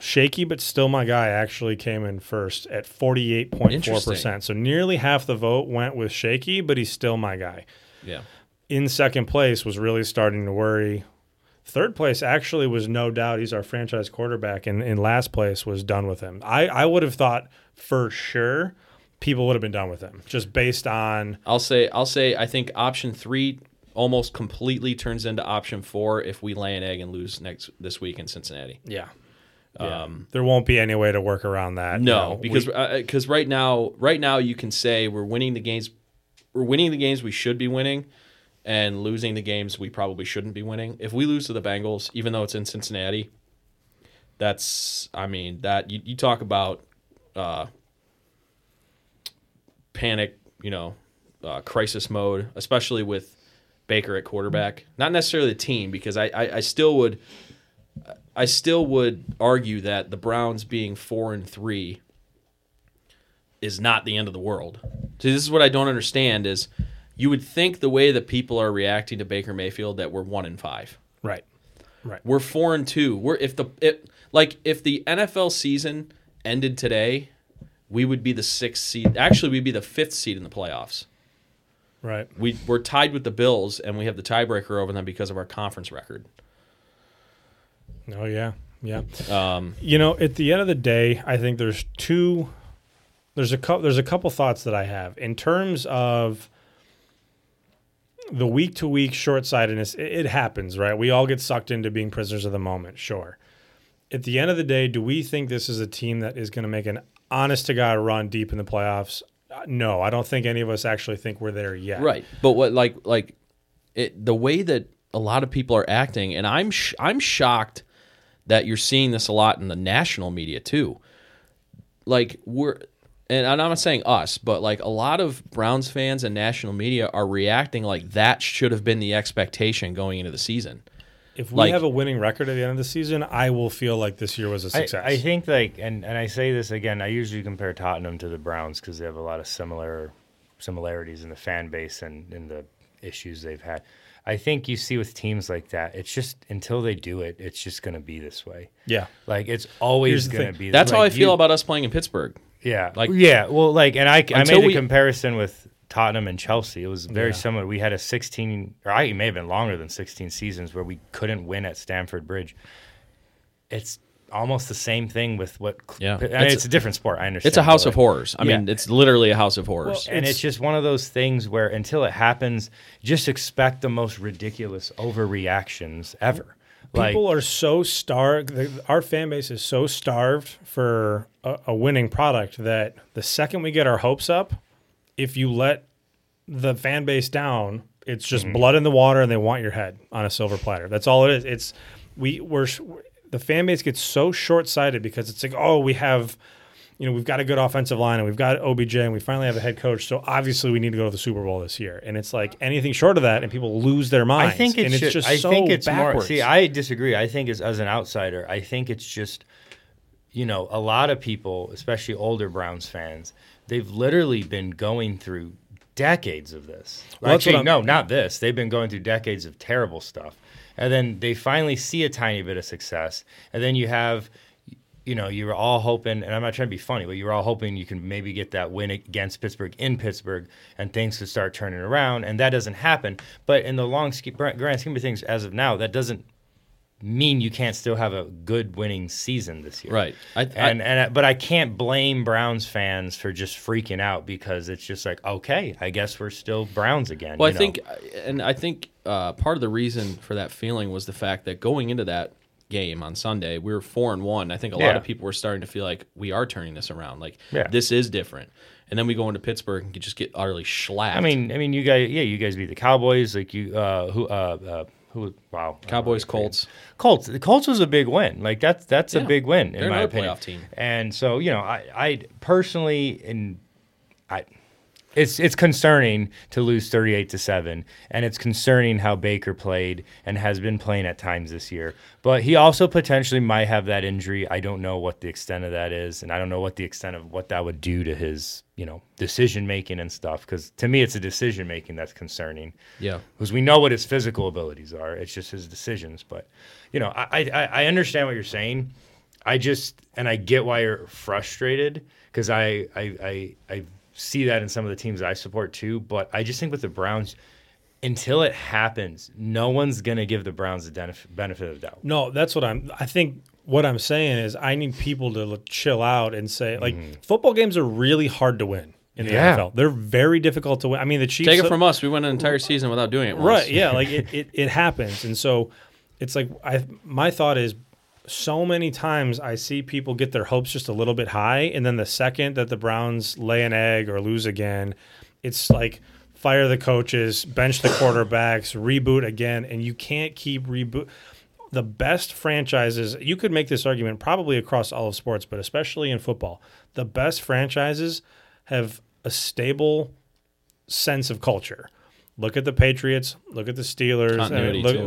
Shaky, but still my guy actually came in first at 48.4%. So nearly half the vote went with Shaky, but he's still my guy. Yeah. in second place was really starting to worry. Third place actually was no doubt he's our franchise quarterback, and in last place was done with him. I, I would have thought for sure people would have been done with him just based on I'll say I'll say I think option three almost completely turns into option four if we lay an egg and lose next this week in Cincinnati. yeah. Um, there won't be any way to work around that. No, you know. because because right now right now you can say we're winning the games we're winning the games we should be winning and losing the games we probably shouldn't be winning. If we lose to the Bengals, even though it's in Cincinnati, that's I mean that you, you talk about uh, panic, you know, uh, crisis mode, especially with Baker at quarterback. Not necessarily the team, because I, I, I still would I still would argue that the Browns being four and three is not the end of the world. See, this is what I don't understand is you would think the way that people are reacting to Baker Mayfield that we're one and five. right, right. We're four and two. We're if the it, like if the NFL season ended today, we would be the sixth seed. Actually, we'd be the fifth seed in the playoffs. Right. We we're tied with the Bills, and we have the tiebreaker over them because of our conference record. Oh yeah, yeah. Um, You know, at the end of the day, I think there's two. There's a couple. There's a couple thoughts that I have in terms of the week to week short sightedness. It, it happens, right? We all get sucked into being prisoners of the moment. Sure. At the end of the day, do we think this is a team that is going to make an honest to god run deep in the playoffs? Uh, No, I don't think any of us actually think we're there yet. Right. But what like like it the way that a lot of people are acting and I'm sh- I'm shocked that you're seeing this a lot in the national media too. Like we're and I'm not saying us, but like a lot of Browns fans and national media are reacting like that should have been the expectation going into the season. If we Like- have a winning record at the end of the season, I will feel like this year was a success. I think like, and, and I say this again. I usually compare Tottenham to the Browns because they have a lot of similar similarities in the fan base and in the issues they've had. I think you see with teams like that, it's just until they do it, it's just going to be this way. yeah. Like it's always going to thing. be. That's how I feel you- about us playing in Pittsburgh. Yeah, like- like yeah. Well, like, and I, I made the we- comparison with Tottenham and Chelsea. It was very Yeah. similar. We had a 16, or I it may have been longer than 16 seasons where we couldn't win at Stamford Bridge. It's almost the same thing with what. Yeah. I mean, It's- it's, a different sport. I understand. It's a house of horrors. I Yeah. mean, it's literally a house of horrors. and it's, just one of those things where until it happens, just expect the most ridiculous overreactions ever. Like, People are so starved. Our fan base is so starved for a, a winning product that the second we get our hopes up, if you let the fan base down, it's just Mm-hmm. blood in the water, and they want your head on a silver platter. That's all it is. It's we we're the fan base gets so short sighted because it's like, oh, we have. You know, we've got a good offensive line and we've got OBJ and we finally have a head coach. So obviously we need to go to the Super Bowl this year. And it's like anything short of that and people lose their minds. I think it's, and it's just I so think it's backwards. more. See, I disagree. I think it's as an outsider. I think it's just, you know, a lot of people, especially older Browns fans, they've literally been going through decades of this. Well, Actually, no, not this. They've been going through decades of terrible stuff, and then they finally see a tiny bit of success, and then you have. You know, you were all hoping, and I'm not trying to be funny, but you were all hoping you can maybe get that win against Pittsburgh in Pittsburgh, and things could start turning around, and that doesn't happen. But in the long sch- grand scheme of things, as of now, that doesn't mean you can't still have a good winning season this year. right. I, I, And and I- but I can't blame Browns fans for just freaking out because it's just like okay, I guess we're still Browns again. Well, I think, and I think uh, part of the reason for that feeling was the fact that going into that game on Sunday, we were four and one. I think a lot of people were starting to feel like we are turning this around. Like Yeah. this is different. And then we go into Pittsburgh and just get utterly slapped. I mean, I mean, you guys, yeah, you guys beat the Cowboys. Like you, uh, who, uh, uh, who? Wow, Cowboys, Colts. Colts. The Colts was a big win. Like that's that's Yeah. a big win in They're my opinion. playoff team. And so you know, I, I personally, and I, it's it's concerning to lose thirty eight to seven, and it's concerning how Baker played and has been playing at times this year. But he also potentially might have that injury. I don't know what the extent of that is, and I don't know what the extent of what that would do to his you know decision making and stuff. Because to me, it's a decision making that's concerning yeah. because we know what his physical abilities are. It's just his decisions. But you know, I I, I understand what you're saying. I just and I get why you're frustrated because I, I I I see that in some of the teams I support too. But I just think with the Browns, until it happens, no one's gonna give the Browns the benef- benefit of the doubt. No, that's what I'm. I think what I'm saying is I need people to l- chill out and say like mm-hmm. football games are really hard to win in the. Yeah. NFL. They're very difficult to win. I mean, the Chiefs Take it from us. We went an entire season without doing it. Once. right. Yeah, like it, it, it happens, and so it's like I. My thought is. So many times I see people get their hopes just a little bit high, and then the second that the Browns lay an egg or lose again, it's like fire the coaches, bench the quarterbacks, reboot again, and you can't keep reboot. The best franchises, you could make this argument probably across all of sports, but especially in football, the best franchises have a stable sense of culture. Look at the Patriots. Look at the Steelers.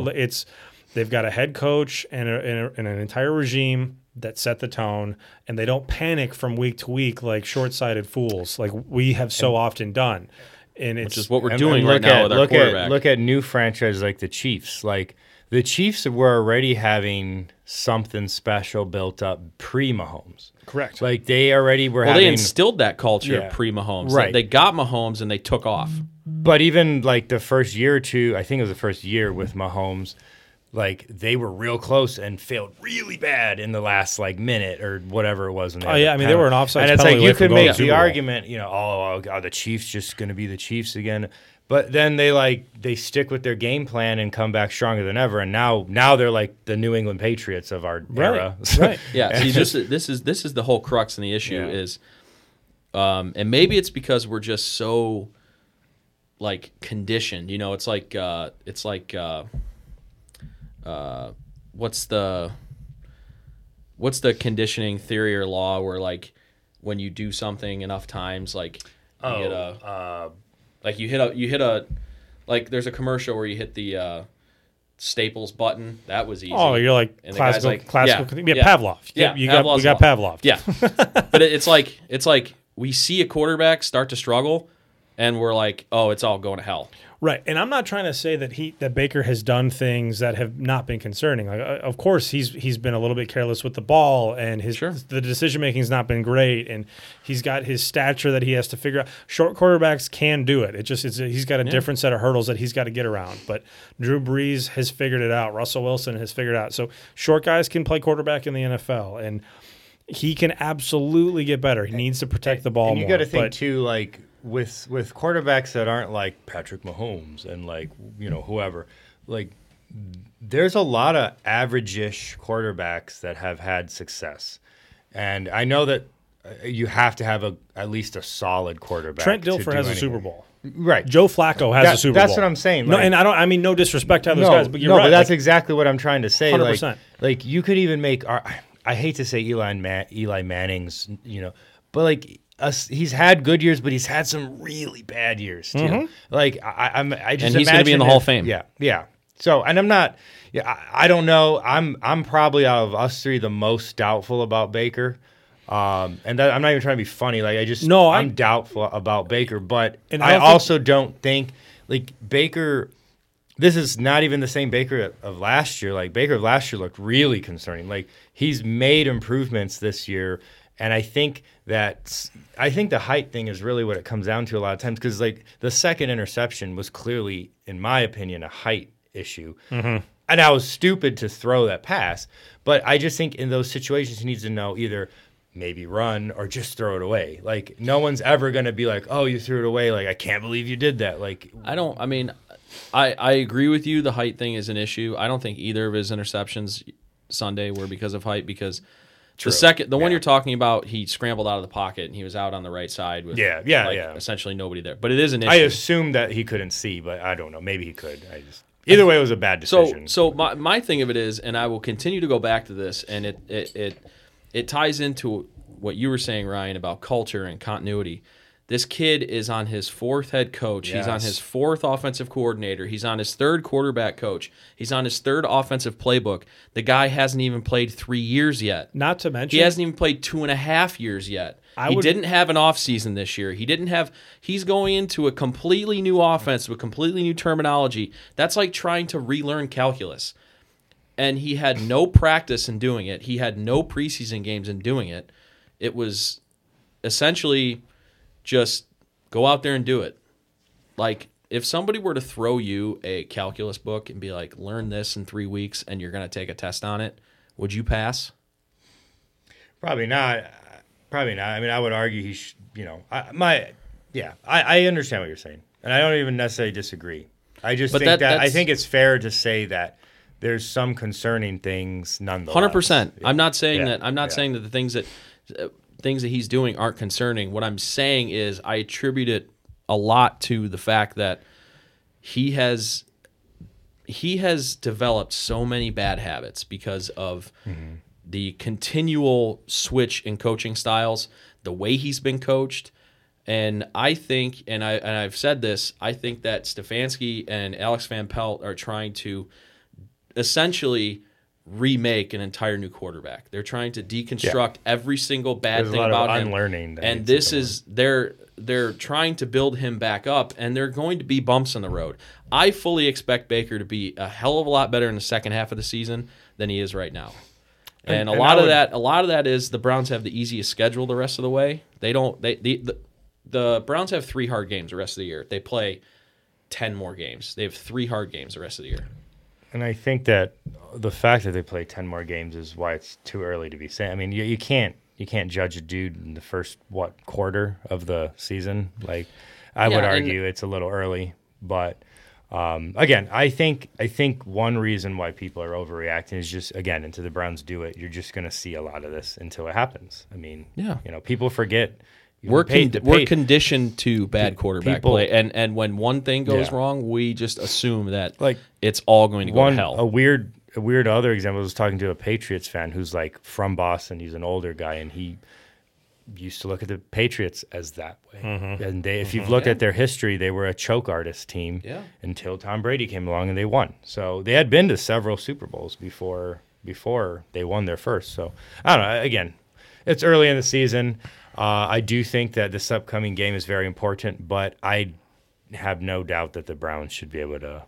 look, it's they've got a head coach and, a, and, a, and an entire regime that set the tone, and they don't panic from week to week like short-sighted fools, like we have so often done. And it's is what we're doing right look now at, with our look quarterback. At, look at new franchises like the Chiefs. Like the Chiefs were already having something special built up pre Mahomes. correct. Like they already were well, they instilled that culture Yeah. pre Mahomes. Right. They got Mahomes and they took off. But even like the first year or two, I think it was the first year with Mahomes, like they were real close and failed really bad in the last like minute or whatever it was. When they Oh, yeah, I mean, they were an penalty. offsides And it's like you could make the the Super Bowl. argument, you know, oh, oh are the Chiefs just going to be the Chiefs again? But then they like they stick with their game plan and come back stronger than ever. And now now they're like the New England Patriots of our era. right. Yeah. See, this is this is this is the whole crux and the issue Yeah. is, um, and maybe it's because we're just so like conditioned. You know, it's like uh, it's like uh, uh, what's the what's the conditioning theory or law where like when you do something enough times, like you Oh, a uh, like you hit a you hit a like there's a commercial where you hit the uh, Staples button. That was easy. Oh, you're like And classical, like, classical. yeah, Yeah, yeah. Pavlov. Yeah, you got we got. Pavlov. Yeah, but it, it's like it's like we see a quarterback start to struggle, and we're like, oh, it's all going to hell. Right, and I'm not trying to say that he that Baker has done things that have not been concerning. Like, uh, of course, he's he's been a little bit careless with the ball, and his Sure. the decision making's not been great, and he's got his stature that he has to figure out. Short quarterbacks can do it. It just it's a, he's got a different set of hurdles that he's got to get around. But Drew Brees has figured it out. Russell Wilson has figured it out. So short guys can play quarterback in the NFL, and he can absolutely get better. He needs to protect the ball. and you got to think but- too, like with with quarterbacks that aren't like Patrick Mahomes and like you know whoever, like there's a lot of average-ish quarterbacks that have had success, and I know that uh, you have to have a at least a solid quarterback. Trent Dilfer has a. Super Bowl. right? Joe Flacco has That- a Super that's Bowl. That's what I'm saying, no, and I don't. I mean, no disrespect to those no, guys, but you're no, right. but that's Like, exactly what I'm trying to say. Like, 100%. like you could even make. Our, I hate to say Eli Ma- Eli Manning's, you know, but like us, he's had good years, but he's had some really bad years too. Mm-hmm. Like I, I'm, I just And he's gonna be in the Hall of Fame. Yeah, yeah. So, and I'm not. Yeah, I, I don't know. I'm, I'm probably out of us three the most doubtful about Baker. Um, and that, I'm not even trying to be funny. Like I just, No, I- I'm doubtful about Baker, but And I I, don't think- also don't think like Baker this is not even the same Baker of last year. Like Baker of last year looked really concerning. Like he's made improvements this year, and I think that I think the height thing is really what it comes down to a lot of times because like the second interception was clearly, in my opinion, a height issue. Mm-hmm. And I was stupid to throw that pass, but I just think in those situations he needs to know either maybe run or just throw it away. Like no one's ever going to be like, "Oh, you threw it away." Like I can't believe you did that. Like I don't. I mean, I I agree with you. The height thing is an issue. I don't think either of his interceptions Sunday were because of height. Because the second, the one you're talking about, he scrambled out of the pocket and he was out on the right side with Yeah, yeah, like, yeah. essentially nobody there. But it is an issue. I assume that he couldn't see, but I don't know. Maybe he could. I just either way, it was a bad decision. so so my my thing of it is, and I will continue to go back to this, and it it it it ties into what you were saying, Ryan, about culture and continuity. This kid is on his fourth head coach. He's on his fourth offensive coordinator. He's on his third quarterback coach. He's on his third offensive playbook. The guy hasn't even played three years yet. not to mention He hasn't even played two and a half years yet. I he would- didn't have an offseason this year. He didn't have he's going into a completely new offense with completely new terminology. That's like trying to relearn calculus. And he had no practice in doing it. He had no preseason games in doing it. It was essentially just go out there and do it. Like if somebody were to throw you a calculus book and be like, learn this in three weeks and you're going to take a test on it, would you pass? probably not. Probably not. I mean, I would argue he. Sh- you know, I, my yeah. I, I understand what you're saying, and I don't even necessarily disagree. I just But think that- that, I think it's fair to say that there's some concerning things nonetheless. Hundred percent. Yeah. I'm not saying Yeah. that. I'm not Yeah. saying that the things that uh, things that he's doing aren't concerning. What I'm saying is I attribute it a lot to the fact that he has he has developed so many bad habits because of Mm-hmm. the continual switch in coaching styles, the way he's been coached. And I think, and I and I've said this, I think that Stefanski and Alex Van Pelt are trying to essentially remake an entire new quarterback. They're trying to deconstruct every single bad There's thing about him. unlearning And this is they're they're trying to build him back up and there are going to be bumps in the road. I fully expect Baker to be a hell of a lot better in the second half of the season than he is right now. And, And- a and lot I of that a lot of that is the Browns have the easiest schedule the rest of the way. They don't they the, the the Browns have three hard games the rest of the year. They play 10 more games. They have three hard games the rest of the year. And I think that the fact that they play ten more games is why it's too early to be saying. I mean, you, you can't you can't judge a dude in the first what quarter of the season. Like, I would Yeah, and- argue it's a little early, but um, again, I think I think one reason why people are overreacting is just again, until the Browns do it, you're just going to see a lot of this until it happens. I mean, Yeah. you know, people forget. You We're paid con- to we're conditioned to bad quarterback people- play, and and when one thing goes Yeah. wrong, we just assume that Like, it's all going to go one to hell. a weird a weird other example I was talking to a Patriots fan who's like from Boston. He's an older guy, and he used to look at the Patriots as that way. Mm-hmm. And they, if you've looked at their history, they were a choke artist team Yeah. until Tom Brady came along and they won. So they had been to several Super Bowls before before they won their first. So I don't know. Again, it's early in the season. Uh, I do think that this upcoming game is very important, but I have no doubt that the Browns should be able to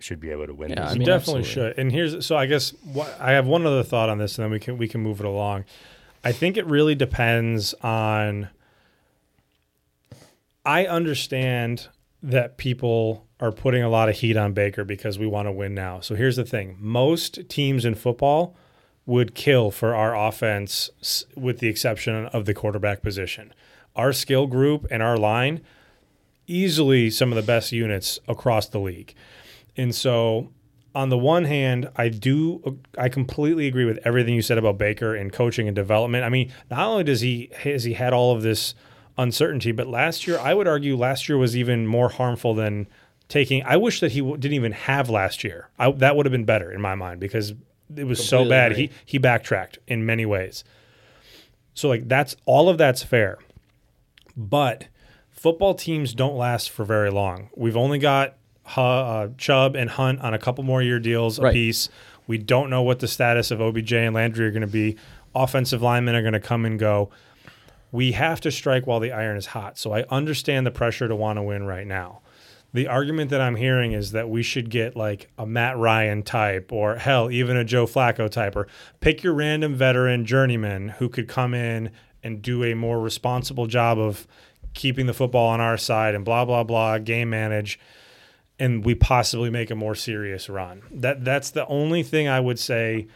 should be able to win Yeah, this. I mean, definitely absolutely. should. And here's so I guess what, I have one other thought on this, and then we can we can move it along. I think it really depends on. I understand that people are putting a lot of heat on Baker because we want to win now. So here's the thing: most teams in football would kill for our offense, with the exception of the quarterback position. Our skill group and our line, easily some of the best units across the league. And so, on the one hand, I do, I completely agree with everything you said about Baker and coaching and development. I mean, not only does he has he had all of this uncertainty, but last year, I would argue, last year was even more harmful than taking. I wish that he w- didn't even have last year. I, that would have been better in my mind because it was so bad. He he backtracked in many ways. So like that's all of that's fair. But football teams don't last for very long. We've only got uh, Chubb and Hunt on a couple more year deals Right. apiece. We don't know what the status of OBJ and Landry are going to be. Offensive linemen are going to come and go. We have to strike while the iron is hot. So I understand the pressure to want to win right now. The argument that I'm hearing is that we should get like a Matt Ryan type or hell, even a Joe Flacco type or pick your random veteran journeyman who could come in and do a more responsible job of keeping the football on our side and blah blah blah, game manage and we possibly make a more serious run. That that's the only thing I would say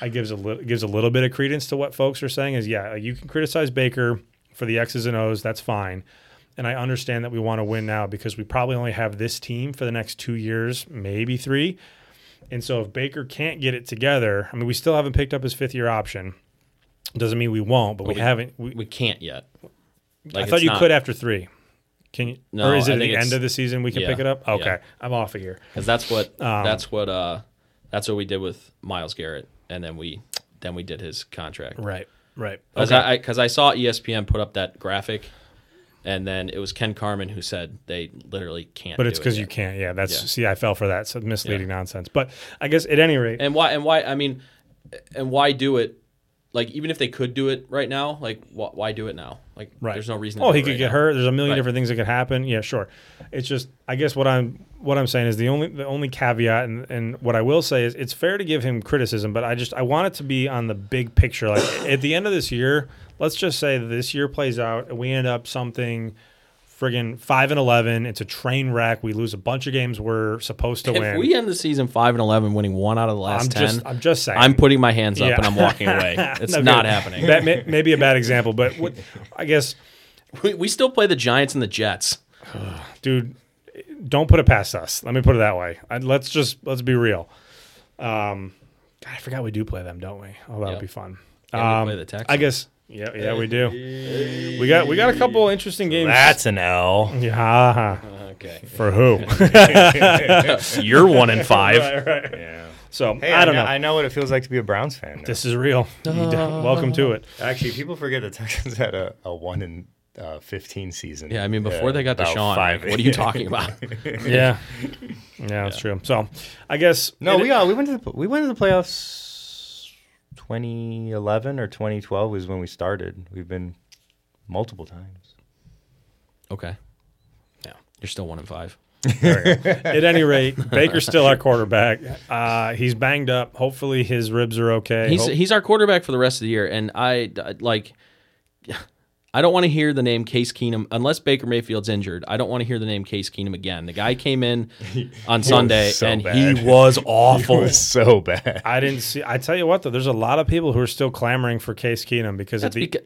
I gives a little gives a little bit of credence to what folks are saying is yeah, you can criticize Baker for the X's and O's, that's fine. And I understand that we want to win now because we probably only have this team for the next 2 years, maybe 3. And so if Baker can't get it together, I mean we still haven't picked up his fifth year option. Doesn't mean we won't, but we, we- haven't we, We can't yet. I thought you not- could after 3. Can you No, or is it at the end of the season we can yeah, pick it up? yeah. Okay. I'm off a year. because that's what Um, that's what uh that's what we did with Myles Garrett, and then we then we did his contract. Right. Right. Because I because I, saw ESPN put up that graphic, and then it was Ken Carman who said they literally can't. But it's do it because you can't. Yeah, that's Yeah. see, I fell for that. So misleading Yeah. nonsense. But I guess at any rate, And why? And why? I mean, and why do it? Like even if they could do it right now, like why, why do it now? Like right? there's no reason. To Oh, he could right get now. hurt. There's a million Right. different things that could happen. Yeah, sure. It's just I guess what I'm what I'm saying is the only the only caveat and and what I will say is it's fair to give him criticism, but I just I want it to be on the big picture. Like at the end of this year, let's just say this year plays out and we end up something. Friggin' five and eleven. It's a train wreck. We lose a bunch of games we're supposed to If win. we end the season five and eleven, winning one out of the last I'm ten, just I'm just saying. I'm putting my hands up Yeah. and I'm walking away. It's No, not good. happening. That may, may be a bad example, but what, I guess, we, we still play the Giants and the Jets. dude, don't put it past us. Let me put it that way. I, let's just let's be real. Um, God, I forgot we do play them, don't we? Oh, that'll Yep. be fun. Um, we play the Texans. I guess. Yeah, yeah, we do. We got we got a couple interesting games. That's an L. yeah. Okay. For who? You're one in five. Right, right. Yeah. So Hey, I don't know. I know what it feels like to be a Browns fan. now. this is real. You don't- welcome to it. Actually, people forget the Texans had a, a one in uh, fifteen season. Yeah, I mean, before uh, they got about Deshaun, five- like, what are you talking about? Yeah. Yeah, that's true. So I guess No, it- we uh, we went to the we went to the playoffs. 2011 or 2012 was when we started. We've been multiple times. okay. Yeah, you're still one in five. At any rate, Baker's still our quarterback. Uh, he's banged up. Hopefully, his ribs are okay. He's Hope- he's our quarterback for the rest of the year, and I I- like. I don't want to hear the name Case Keenum unless Baker Mayfield's injured. I don't want to hear the name Case Keenum again. The guy came in on Sunday so and bad. he was awful. It was so bad. I didn't see. I tell you what, though, there's a lot of people who are still clamoring for Case Keenum because That's at the,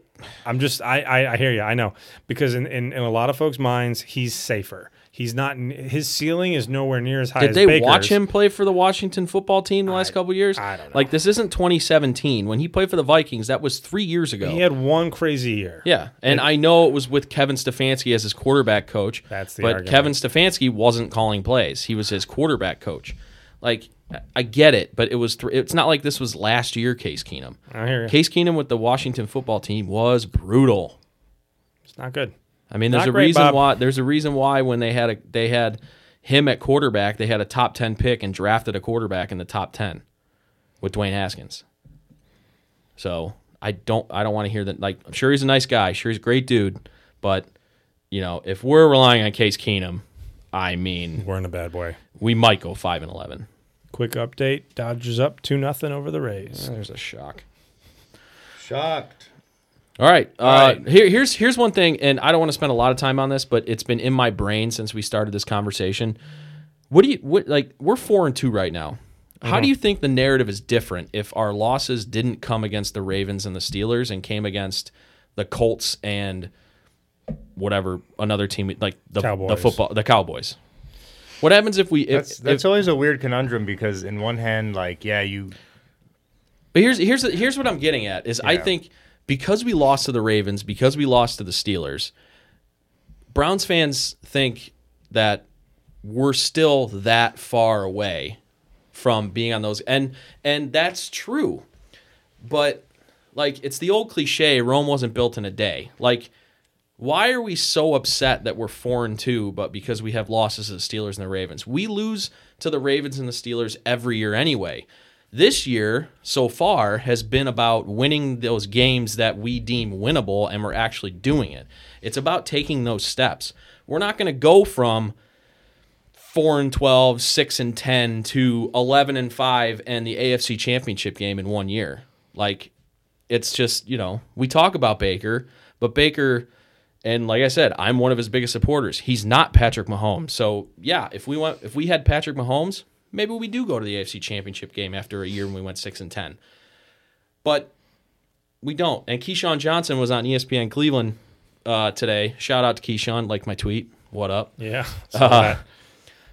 I'm just. I, I I hear you. I know because in, in in a lot of folks' minds, he's safer. He's not. His ceiling is nowhere near as high. Did they Baker's. watch him play for the Washington football team the last I- couple years? I don't know. Like this isn't 2017 when he played for the Vikings. That was three years ago. He had one crazy year. yeah, and I know it was with Kevin Stefanski as his quarterback coach. That's the but argument. Kevin Stefanski wasn't calling plays. He was his quarterback coach. Like I get it, but it was th- it's not like this was last year Case Keenum. I hear you. Case Keenum with the Washington football team was brutal. It's not good. I mean, there's Not a great, reason Bob. why there's a reason why when they had a they had him at quarterback, they had a top 10 pick and drafted a quarterback in the top 10 with Dwayne Haskins. So, I don't I don't want to hear that like I'm sure he's a nice guy, sure he's a great dude, but you know, if we're relying on Case Keenum, I mean, We're in a bad way. we might go 5 and 11. Quick update: Dodgers up two nothing over the Rays. There's a shock. Shocked. All right. Uh, right. Here, here's here's one thing, and I don't want to spend a lot of time on this, but it's been in my brain since we started this conversation. What do you what like? We're four and two right now. How do you think the narrative is different if our losses didn't come against the Ravens and the Steelers and came against the Colts and whatever another team like the, the football the Cowboys? What happens if we if, That's that's if- always a weird conundrum because in one hand, like, yeah, you But here's here's here's what I'm getting at is I think because we lost to the Ravens, because we lost to the Steelers, Browns fans think that we're still that far away from being on those and and that's true. But like it's the old cliche, Rome wasn't built in a day. Like why are we so upset that we're four and two, but because we have losses to the Steelers and the Ravens? We lose to the Ravens and the Steelers every year anyway. This year, so far, has been about winning those games that we deem winnable, and we're actually doing it. It's about taking those steps. We're not going to go from 4 and 12, 6 and 10 to 11 and 5 and the AFC Championship game in one year. Like it's just, you know, we talk about Baker, but Baker and like I said, I'm one of his biggest supporters. He's not Patrick Mahomes. So, yeah, if we went if we had Patrick Mahomes, maybe we do go to the AFC Championship game after a year when we went 6 and 10. But we don't. And Keyshawn Johnson was on ESPN Cleveland uh, today. Shout out to Keyshawn, like my tweet. What up? Yeah. Uh,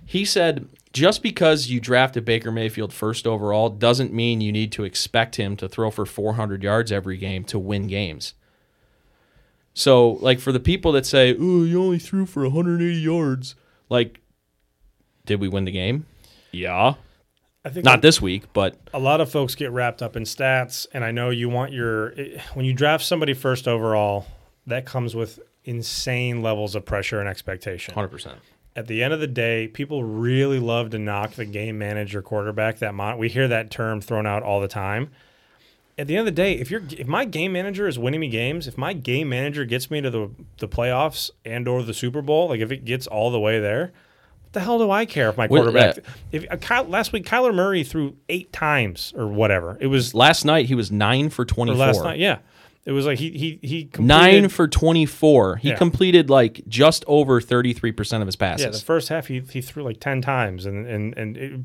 He said, just because you drafted Baker Mayfield first overall doesn't mean you need to expect him to throw for 400 yards every game to win games. So, like, for the people that say, oh, you only threw for 180 yards, like, did we win the game? Yeah. I think Not this week, but a lot of folks get wrapped up in stats, and I know you want your when you draft somebody first overall, that comes with insane levels of pressure and expectation. 100%. At the end of the day, people really love to knock the game manager quarterback. That mon- we hear that term thrown out all the time. At the end of the day, if you're if my game manager is winning me games, if my game manager gets me to the the playoffs and or the Super Bowl, like if it gets all the way there, the hell do I care if my quarterback? uh, if uh, Kyle, last week Kyler Murray threw eight times or whatever, it was Last night, he was 9 for 24. last night. Yeah, it was like he he he completed, Nine for 24. He Yeah. completed like just over 33% of his passes. Yeah, the first half he he threw like ten times, and and and it,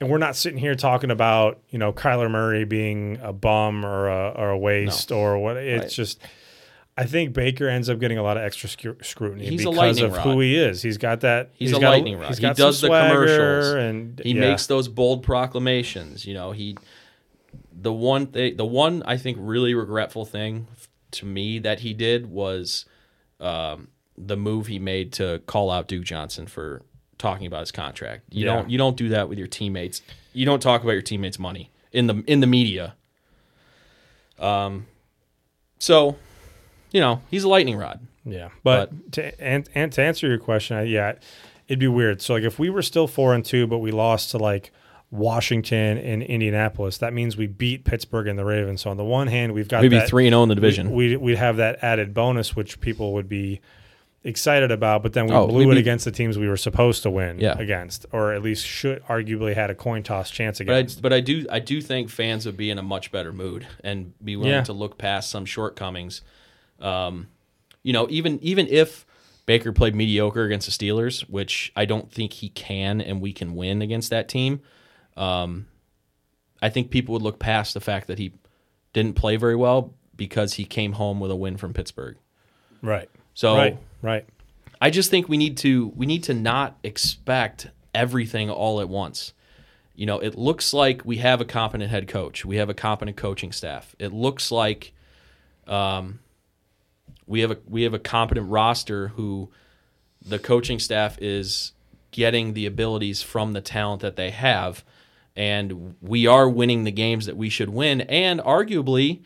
and we're not sitting here talking about you know Kyler Murray being a bum or a or a waste or what. It's Right. just. I think Baker ends up getting a lot of extra scrutiny He's because of rod. who he is. He's got that. He's a got lightning rod. He's He does the commercials. and he yeah. makes those bold proclamations. You know, he the one thing, the one I think really regretful thing to me that he did was um, the move he made to call out Duke Johnson for talking about his contract. You Yeah. don't you don't do that with your teammates. You don't talk about your teammates' money in the in the media. Um, so you know he's a lightning rod. Yeah, but, to and, and to answer your question, I, yeah, it'd be weird. So like if we were still four and two, but we lost to like Washington and Indianapolis, that means we beat Pittsburgh and the Ravens. So on the one hand, we've got that, three and zero in the division. We, we'd have that added bonus, which people would be excited about. But then we Oh, blew it against the teams we were supposed to win Yeah. against, or at least should arguably had a coin toss chance But I, against. but I do I do think fans would be in a much better mood and be willing Yeah. to look past some shortcomings. Um, you know, even even if Baker played mediocre against the Steelers, which I don't think he can, and we can win against that team. Um, I think people would look past the fact that he didn't play very well because he came home with a win from Pittsburgh. right, So right, right. I just think we need to we need to not expect everything all at once. You know, it looks like we have a competent head coach. We have a competent coaching staff. It looks like um, we have a we have a competent roster who the coaching staff is getting the abilities from the talent that they have. And we are winning the games that we should win. And arguably,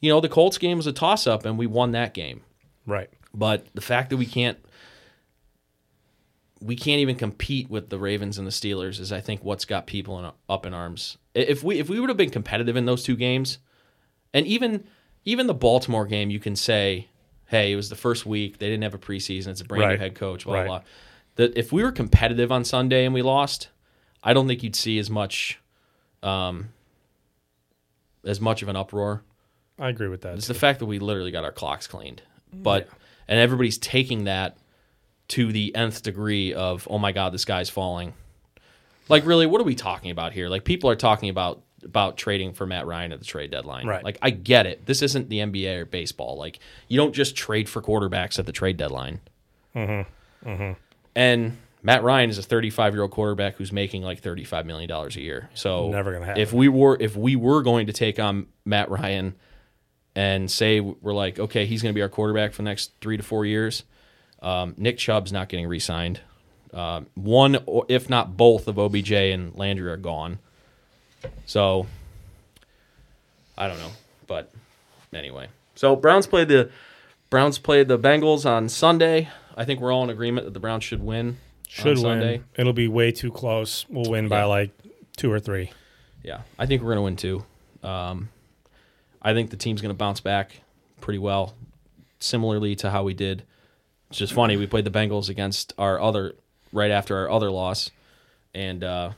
you know, the Colts game was a toss up and we won that game. Right. But the fact that we can't we can't even compete with the Ravens and the Steelers is I think what's got people in, up in arms. If we if we would have been competitive in those two games, and even even the Baltimore game, you can say, hey, it was the first week. They didn't have a preseason. It's a brand new head coach. Blah Right. blah. blah. That if we were competitive on Sunday and we lost, I don't think you'd see as much, um, as much of an uproar. I agree with that. It's the fact that we literally got our clocks cleaned, but and everybody's taking that to the nth degree of oh my god, this guy's falling. Like really, what are we talking about here? Like people are talking about about trading for Matt Ryan at the trade deadline. Right. Like I get it. This isn't the NBA or baseball. Like you don't just trade for quarterbacks at the trade deadline. Mm-hmm. And Matt Ryan is a 35 year old quarterback who's making like 35 million dollars a year. So Never gonna happen. If we were if we were going to take on Matt Ryan and say we're like, okay, he's going to be our quarterback for the next three to four years, um, Nick Chubb's not getting re-signed. Um, one, or if not both, of OBJ and Landry are gone. So I don't know, but anyway. So Browns played the Browns played the Bengals on Sunday. I think we're all in agreement that the Browns should win. Should on win. Sunday. It'll be way too close. We'll win by like two or three. Yeah, I think we're going to win too. Um, I think the team's going to bounce back pretty well, similarly to how we did. It's just funny. We played the Bengals against our other right after our other loss, and uh,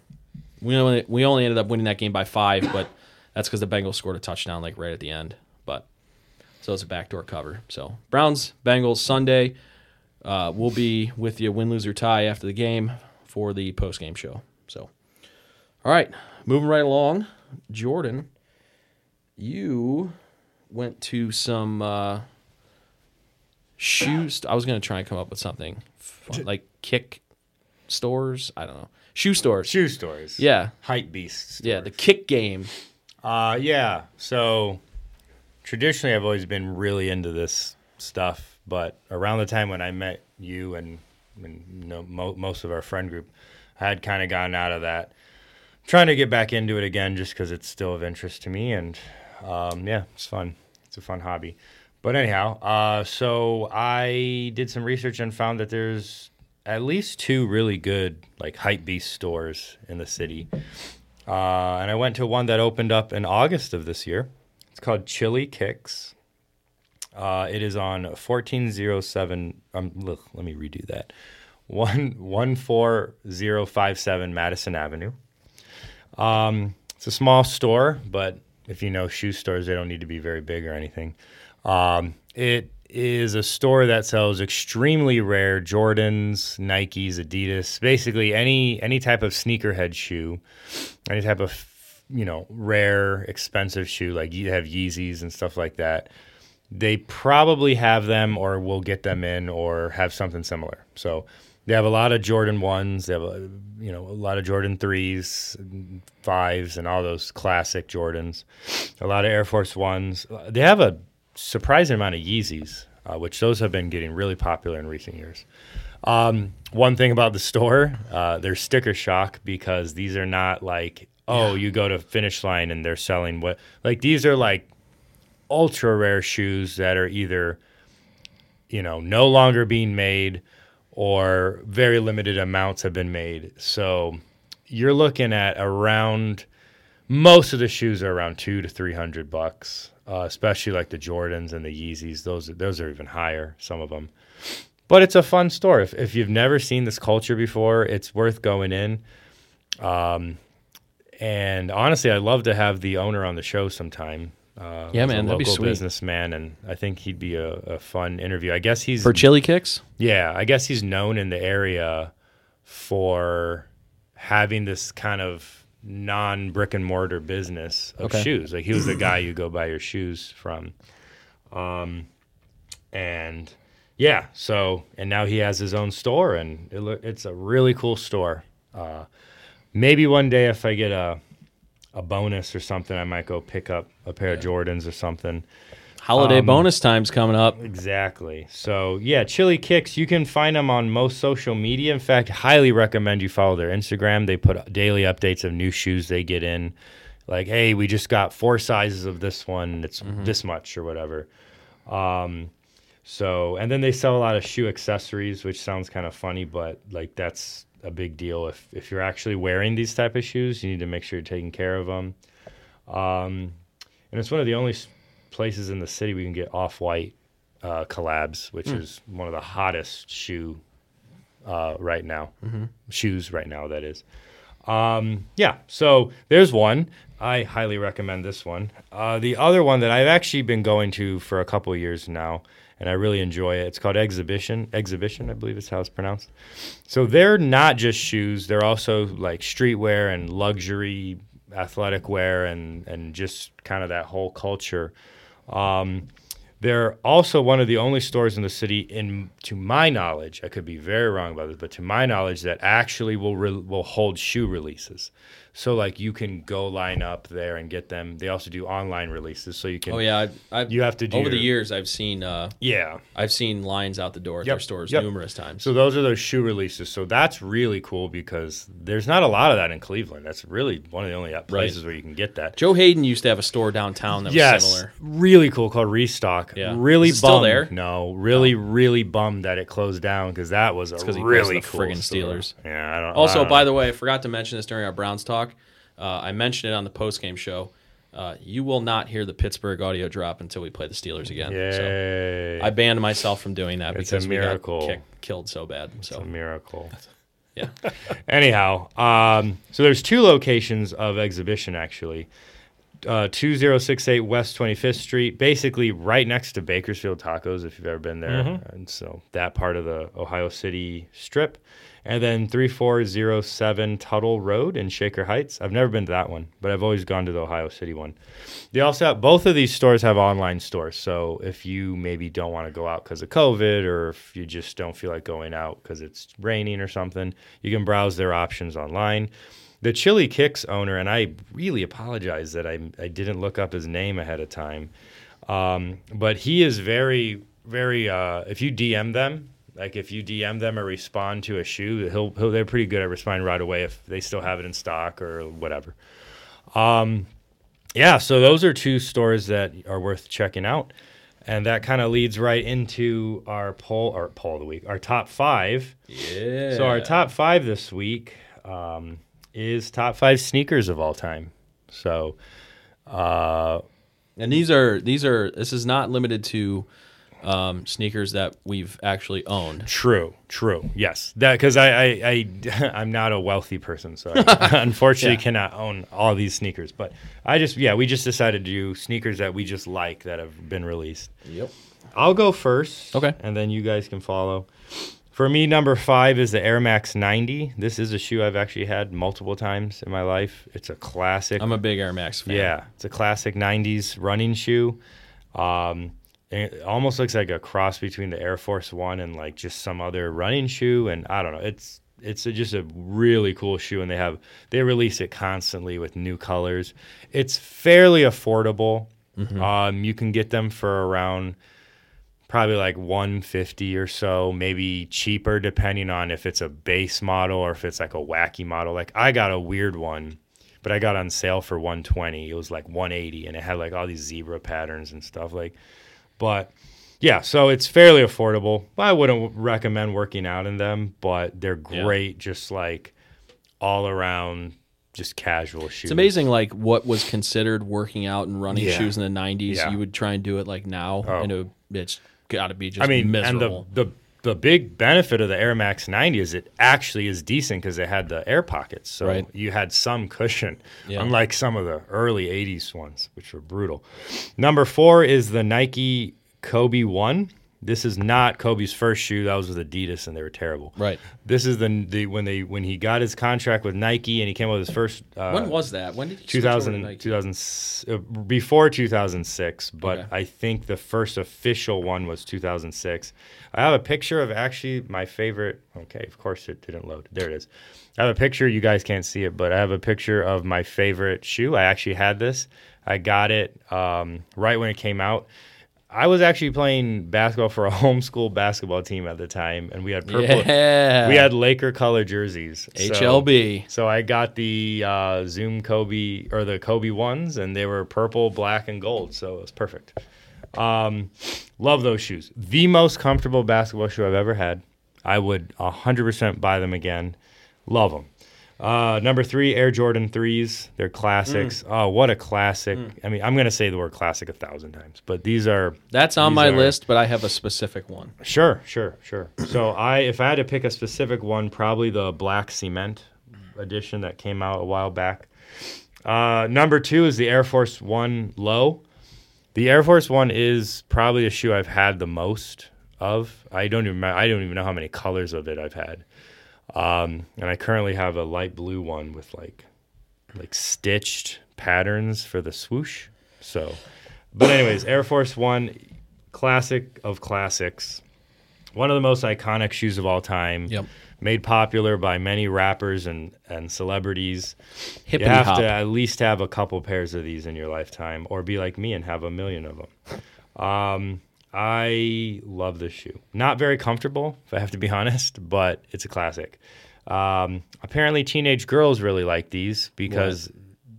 we only we only ended up winning that game by five, but that's because the Bengals scored a touchdown like right at the end. But so it's a backdoor cover. So Browns Bengals Sunday. Uh, we'll be with you win lose or tie after the game for the post game show. So. All right, moving right along. Jordan, you went to some uh, shoes. I was going to try and come up with something fun, like kick stores. I don't know. Shoe stores. Shoe stores. Yeah. Hype beasts. Yeah, the kick game. Uh, yeah. So traditionally, I've always been really into this stuff, but around the time when I met you and, and you know, mo- most of our friend group, I had kind of gotten out of that. I'm Trying to get back into it again, just because it's still of interest to me, and um, yeah, it's fun. It's a fun hobby. But anyhow, uh, so I did some research and found that there's at least two really good like hype beast stores in the city. Uh, and I went to one that opened up in August of this year. It's called Chili Kicks. Uh, it is on 1407. Um, look, let me redo that. One one four zero five seven Madison Avenue. Um, it's a small store, but if you know shoe stores, they don't need to be very big or anything. Um, it is a store that sells extremely rare Jordans, Nikes, Adidas, basically any any type of sneakerhead shoe, any type of you know rare, expensive shoe like you have Yeezys and stuff like that. They probably have them, or will get them in, or have something similar. So they have a lot of Jordan ones. They have a, you know a lot of Jordan threes, fives, and all those classic Jordans. A lot of Air Force ones. They have a surprising amount of Yeezys, uh, which those have been getting really popular in recent years. Um, one thing about the store, uh, there's sticker shock because these are not like oh you go to finish line and they're selling what like these are like ultra rare shoes that are either you know no longer being made or very limited amounts have been made. So you're looking at around most of the shoes are around two to three hundred bucks, uh, especially like the Jordans and the Yeezys. Those those are even higher. Some of them, but it's a fun store. If if you've never seen this culture before, it's worth going in. Um, and honestly, I'd love to have the owner on the show sometime. Uh, Yeah, he's a man, that'd be local sweet. businessman, and I think he'd be a, a fun interview. I guess he's For chili kicks? yeah, I guess he's known in the area for having this kind of non brick and mortar business of Okay. shoes. Like he was the guy you go buy your shoes from. Um, and yeah, so and now he has his own store, and it loo- it's a really cool store. Uh, maybe one day if I get a a bonus or something, I might go pick up a pair of Jordans or something. Holiday Um, bonus times coming up. Exactly. So yeah, Chili Kicks. You can find them on most social media. In fact, highly recommend you follow their Instagram. They put daily updates of new shoes they get in. Like, hey, we just got four sizes of this one. It's this much or whatever. Um, so and then they sell a lot of shoe accessories, which sounds kind of funny, but like that's a big deal. If if you're actually wearing these type of shoes, you need to make sure you're taking care of them. Um, and it's one of the only places in the city we can get off white uh, collabs, which is one of the hottest shoe uh, right now. Shoes right now, that is. Um, yeah, so there's one. I highly recommend this one. Uh, the other one that I've actually been going to for a couple of years now, and I really enjoy it. It's called Xhibition. Xhibition, I believe is how it's pronounced. So they're not just shoes; they're also like streetwear and luxury athletic wear, and and just kind of that whole culture. Um, they're also one of the only stores in the city, in to my knowledge, I could be very wrong about this, but to my knowledge, that actually will re- will hold shoe releases. So like you can go line up there and get them. They also do online releases, so you can. Oh yeah, I've, I've, You have to do over the years. I've seen uh, Yeah. I've seen lines out the door at Yep, their stores yep. numerous times. So those are those shoe releases. So that's really cool because there's not a lot of that in Cleveland. That's really one of the only places where you can get that. Joe Haden used to have a store downtown that was yes, similar. really cool called Restock. Yeah. really it still bummed. there? No, really, really bummed that it closed down because that was a 'cause he plays really cool friggin'. Steelers. Yeah, I don't. Know. Also, I by the way, I forgot to mention this during our Browns talk. Uh, I mentioned it on the post game show. Uh, you will not hear the Pittsburgh audio drop until we play the Steelers again. So I banned myself from doing that It's a miracle. we got kicked, killed so bad. It's So a miracle. yeah, Anyhow, um, so there's two locations of Xhibition actually. Uh, 2068 West 25th Street, basically right next to Bakersfield Tacos, if you've ever been there. And so that part of the Ohio City Strip. And then 3407 Tuttle Road in Shaker Heights. I've never been to that one, but I've always gone to the Ohio City one. They also have, both of these stores have online stores. So if you maybe don't want to go out because of COVID or if you just don't feel like going out because it's raining or something, you can browse their options online. The Chili Kicks owner, and I really apologize that I, I didn't look up his name ahead of time, um, but he is very, very, uh, if you DM them, like if you DM them or respond to a shoe, he'll, he'll they're pretty good at responding right away if they still have it in stock or whatever. Um, yeah, so those are two stores that are worth checking out. And that kind of leads right into our poll, or poll of the week, our top five. yeah. So our top five this week um, is top five sneakers of all time. So uh, and these are these are this is not limited to um, sneakers that we've actually owned. true, true, yes, that because I, I, I I'm not a wealthy person, so I unfortunately Yeah. cannot own all these sneakers. But I just yeah, we just decided to do sneakers that we just like that have been released. Yep. I'll go first. Okay. And then you guys can follow. For me, number five is the Air Max 90. This is a shoe I've actually had multiple times in my life. It's a classic. I'm a big Air Max fan. yeah, it's a classic 90s running shoe. Um, it almost looks like a cross between the Air Force One and like just some other running shoe. And I don't know. It's it's a, just a really cool shoe, and they have they release it constantly with new colors. It's fairly affordable. Um, you can get them for around probably like 150 or so maybe cheaper depending on if it's a base model or if it's like a wacky model like i got a weird one but i got on sale for 120 it was like 180 and it had like all these zebra patterns and stuff like but yeah so it's fairly affordable i wouldn't recommend working out in them but they're Yeah. great just like all around just casual shoes It's amazing, like what was considered working out and running Yeah. shoes in the '90s. Yeah. You would try and do it like now, Oh. and it, it's got to be just I mean, miserable. and the, the the big benefit of the Air Max 90 is it actually is decent because it had the air pockets, so Right. you had some cushion, Yeah. unlike some of the early 80s ones, which were brutal. Number four is the Nike Kobe One. This is not Kobe's first shoe. That was with Adidas, and they were terrible. right. This is the, the when they when he got his contract with Nike and he came up with his first. Uh, when was that? When did he switch over to 2000, Nike? 2000 s- uh, before 2006 but Okay. i think the first official one was 2006 i have a picture of actually my favorite okay of course it didn't load there it is i have a picture you guys can't see it but i have a picture of my favorite shoe i actually had this i got it um, right when it came out I was actually playing basketball for a homeschool basketball team at the time, and we had purple. Yeah. We had Laker color jerseys. So- HLB. So I got the uh, Zoom Kobe or the Kobe ones, and they were purple, black, and gold. So it was perfect. Um, love those shoes. The most comfortable basketball shoe I've ever had. I would 100% buy them again. Love them. Uh, number three, Air Jordan 3s. They're classics. Oh, what a classic. I mean, I'm going to say the word classic a thousand times, but these are That's on my are- list, but I have a specific one. Sure, sure, sure. So I, if I had to pick a specific one, probably the black cement edition that came out a while back. Uh, number two is the Air Force One Low. The Air Force One is probably a shoe I've had the most of. I don't even I don't even know how many colors of it I've had. Um, and I currently have a light blue one with like like stitched patterns for the swoosh. So, but anyways, Air Force One, classic of classics. One of the most iconic shoes of all time. Yep. Made popular by many rappers and, and celebrities. Hippity you have hop. to at least have a couple pairs of these in your lifetime, or be like me and have a million of them. Um, I love this shoe. Not very comfortable, if I have to be honest, but it's a classic. Um, apparently, teenage girls really like these because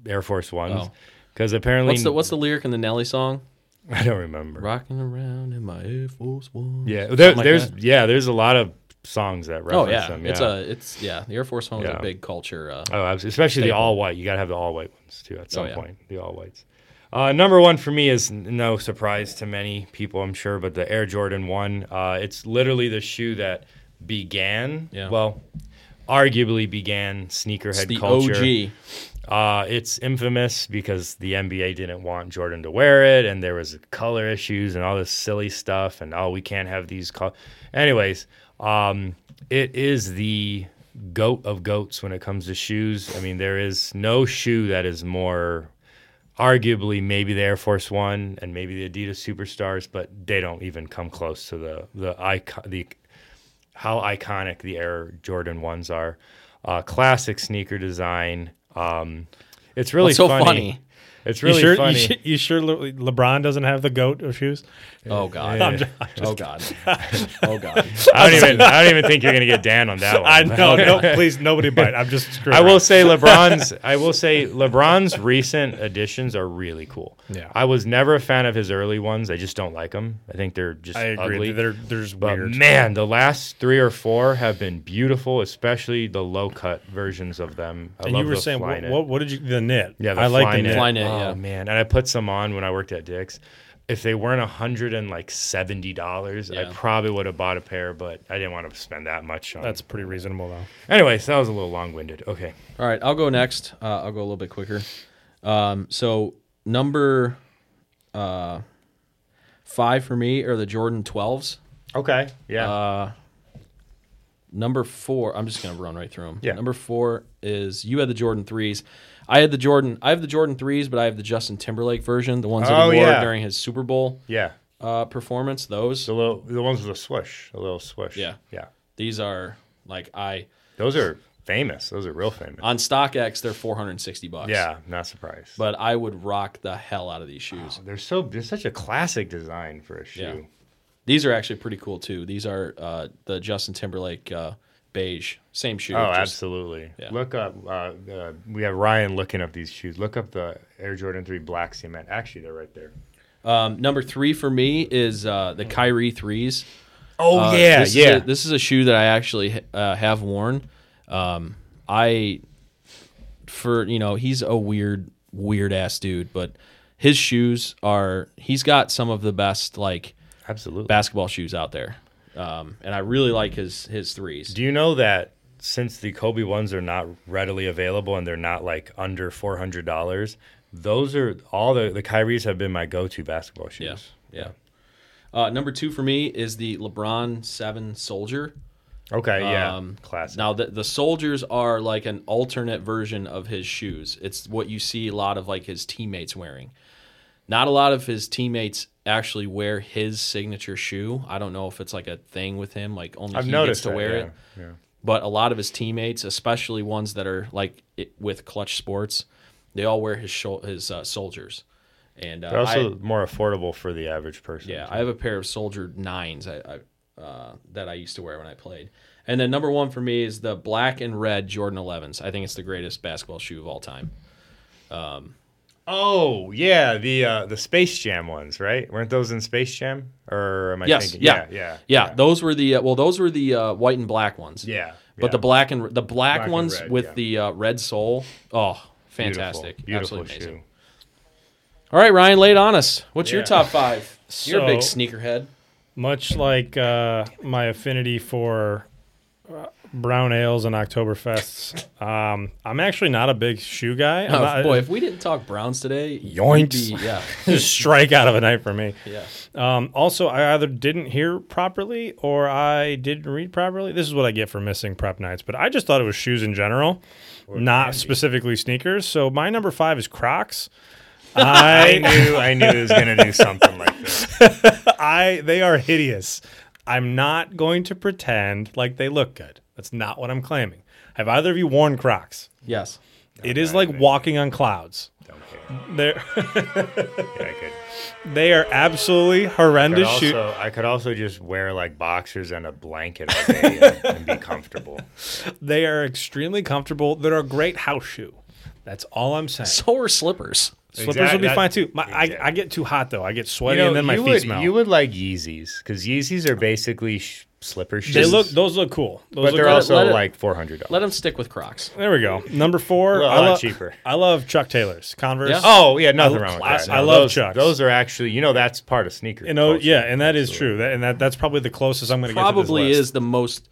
Air Force Ones. Oh. Because apparently, What's the what's the lyric in the Nelly song? I don't remember. Rocking around in my Air Force One. Yeah, there, like there's that. yeah, there's a lot of songs that reference Oh yeah. them. it's a it's yeah. The Air Force One was Yeah. a big culture. Uh, Oh, especially the all white. You gotta have the all white ones too at some yeah. point. The all whites. Uh, number one for me is no surprise to many people, I'm sure, but the Air Jordan One. Uh, it's literally the shoe that began. Yeah. Well, arguably began it's sneakerhead the culture. OG. Uh, it's infamous because the NBA didn't want Jordan to wear it, and there was color issues and all this silly stuff, and oh, we can't have these. Col-. Anyways, um, it is the goat of goats when it comes to shoes. I mean, there is no shoe that is more, arguably, maybe the Air Force One and maybe the Adidas Superstars, but they don't even come close to the the icon the how iconic the Air Jordan ones are. Uh, classic sneaker design. Um, it's really What's so funny. funny? It's You really sure? funny. You, su- you sure Le- LeBron doesn't have the goat of shoes? Oh god. I'm oh god. oh god. I don't even. I don't even think you're gonna get Dan on that one. I know. No, please, nobody bite. I'm just. screwing I will around. say LeBron's. I will say LeBron's recent additions are really cool. Yeah. I was never a fan of his early ones. I just don't like them. I think they're just I agree. ugly. They're there's But weird. man, the last three or four have been beautiful, especially the low cut versions of them. I and love you were the saying what, what? What did you? The knit. Yeah, the I like the Flyknit. knit. Flyknit, oh yeah. man, and I put some on when I worked at Dick's. If they weren't a hundred and like seventy dollars, I probably would have bought a pair, but I didn't want to spend that much on. That's pretty reasonable though. anyways. That was a little long winded. Okay, All right, I'll go next. Uh, I'll go a little bit quicker. Um, so number uh, five for me are the Jordan 12s. okay, yeah, Uh, number four, I'm just gonna run right through them. Yeah. Number four is you had the Jordan threes. I had the Jordan. I have the Jordan threes, but I have the Justin Timberlake version, the ones that Oh, he wore yeah. during his Super Bowl yeah. uh, performance. Those The little, the ones with the swish, a little swish. Yeah. yeah. these are like I Those are famous. Those are real famous. on StockX they're 460 bucks. yeah, not surprised. but I would rock the hell out of these shoes. they're so they're such a classic design for a shoe. These are actually pretty cool too. These are uh, the Justin Timberlake uh, beige, same shoe. Oh, just- absolutely. yeah. Look up. Uh, uh, we have Ryan looking up these shoes. Look up the Air Jordan Three Black Cement. Actually, they're right there. Um, number three for me is uh, the Kyrie threes. Oh Uh, yeah, this yeah. Is a, this is a shoe that I actually uh, have worn. Um, I, for you know, he's a weird, weird ass dude, but his shoes are. He's got some of the best like Absolutely. basketball shoes out there, um, and I really like his his threes. Do you know that since the Kobe ones are not readily available and they're not like under four hundred dollars, those are all the the Kyries have been my go-to basketball shoes. Yeah, yeah. Uh, number two for me is the LeBron Seven Soldier. Okay. Yeah. Um, Classic. Now the the soldiers are like an alternate version of his shoes. It's what you see a lot of like his teammates wearing. Not a lot of his teammates actually wear his signature shoe. I don't know if it's like a thing with him, like only I've he gets to that, wear yeah, it. Yeah. But a lot of his teammates, especially ones that are like it, with Klutch Sports, they all wear his shou- his uh, soldiers. And uh, They're also I- more affordable for the average person. yeah, too. I have a pair of Soldier nines I, I, uh, that I used to wear when I played. And then number one for me is the black and red Jordan 11s. I think it's the greatest basketball shoe of all time. Oh yeah, the uh, the Space Jam ones, right? Weren't those in Space Jam? Or am I Yes, thinking? yeah. yeah, Yeah, those were the uh, well, those were the uh, white and black ones. yeah. But the black and the black, Black ones red, with yeah. the uh, red sole, oh, fantastic, beautiful absolutely amazing. shoe. All right, Ryan, lay it on us. What's your top five? You're a big sneakerhead. Much like uh, my affinity for uh, brown ales and Oktoberfests, um, I'm actually not a big shoe guy. I'm Oh, not- boy, if we didn't talk Browns today, we'd Yoinks. be- yeah, just strike out of a night for me. yeah. Um, also, I either didn't hear properly or I didn't read properly. This is what I get for missing prep nights, but I just thought it was shoes in general, not specifically sneakers. So my number five is Crocs. I I, knew I knew it was gonna do something like this. I, they are hideous. I'm not going to pretend like they look good. That's not what I'm claiming. Have either of you worn Crocs? Yes. It is like walking on clouds. Don't care. They're Yeah, I could. they are absolutely Could horrendous shoes. also, I could also just wear like boxers and a blanket all day and, and be comfortable. They are extremely comfortable. They're a great house shoe. That's all I'm saying. So are slippers. Slippers Exact- would be that- fine too. My, I, I get too hot though. I get sweaty You know, and then my you feet would smell. you would like Yeezys because Yeezys are basically sh- slipper shoes. they look those look cool. Those but look they're good. also let it- like four hundred dollars. Let them stick with Crocs. there we go. Number four. A I lot love cheaper. I love Chuck Taylors. Converse. Yeah. Oh yeah, nothing I- wrong with I- that. I love those, Chucks. Those are actually, you know, that's part of sneaker. You know, culture. yeah, and that is Absolutely. true. That, and that that's probably the closest I'm going to get. Probably to this list. is the most.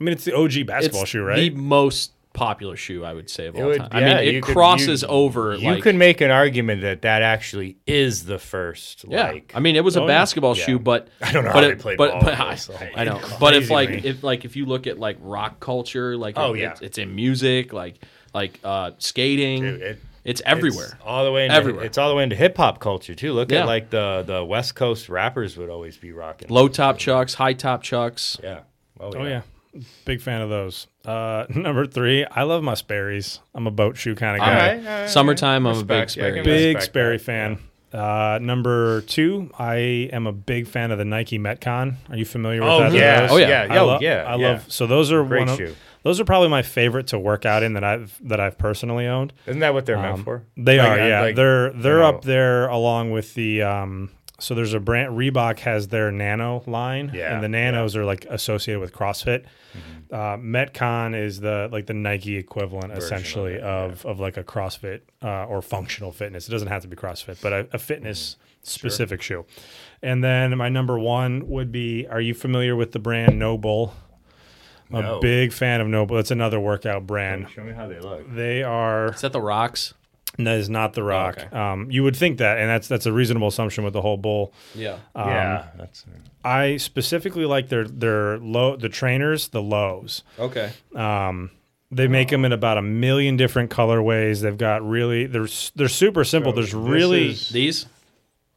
I mean, it's the OG basketball it's shoe, right? The most popular shoe I would say of It all would- time. I yeah, mean, you it could- crosses you- over. You like, could make an argument that that actually is the first. Yeah, like, I mean, it was a Oh, yeah. basketball Yeah. shoe, but I don't know but how it, they played but, ball but with I, so- I know. But if like me. if like if you look at like rock culture, like Oh, it- yeah. it's, it's in music, like like uh skating, Dude, it- it's everywhere. It's all the way into, Everywhere. It's all the way into hip hop culture too. Look Yeah. at like the the West Coast rappers would always be rocking. Low top chucks, high top chucks. Yeah. Oh yeah. oh yeah, big fan of those. Uh, number three, I love my Sperry's. I'm a boat shoe kind of guy. right. all right, Summertime, I'm a big Respect. Yeah, I Sperry. can Big respect Sperry that. fan. Uh, number two, I am a big fan of the Nike Metcon. Are you familiar with Oh that? yeah. Oh, yeah. I Oh lo- yeah. I yeah. love. So those are Great one of, shoe. those are probably my favorite to work out in that I've that I've personally owned. Isn't that what they're Um, meant for? They Like, are, uh, yeah. like, they're they're know- up there along with the um. So there's a brand Reebok has their Nano line, Yeah, and the Nanos are like associated with CrossFit. Uh, Metcon is the like the Nike equivalent of essentially it, of of like a CrossFit uh, or functional fitness. It doesn't have to be CrossFit, but a, a fitness specific shoe. And then my number one would be: Are you familiar with the brand NOBULL? I'm a big fan of NOBULL. It's another workout brand. Show me how they look. They are Is that the rocks? That is not the rock. okay. Um, you would think that, and that's that's a reasonable assumption with the whole bull. Yeah. Um, yeah. That's I specifically like their their low the trainers, the lows. Okay. Um, they make them in about a million different colorways. They've got really they're they're super simple. So There's really is- These?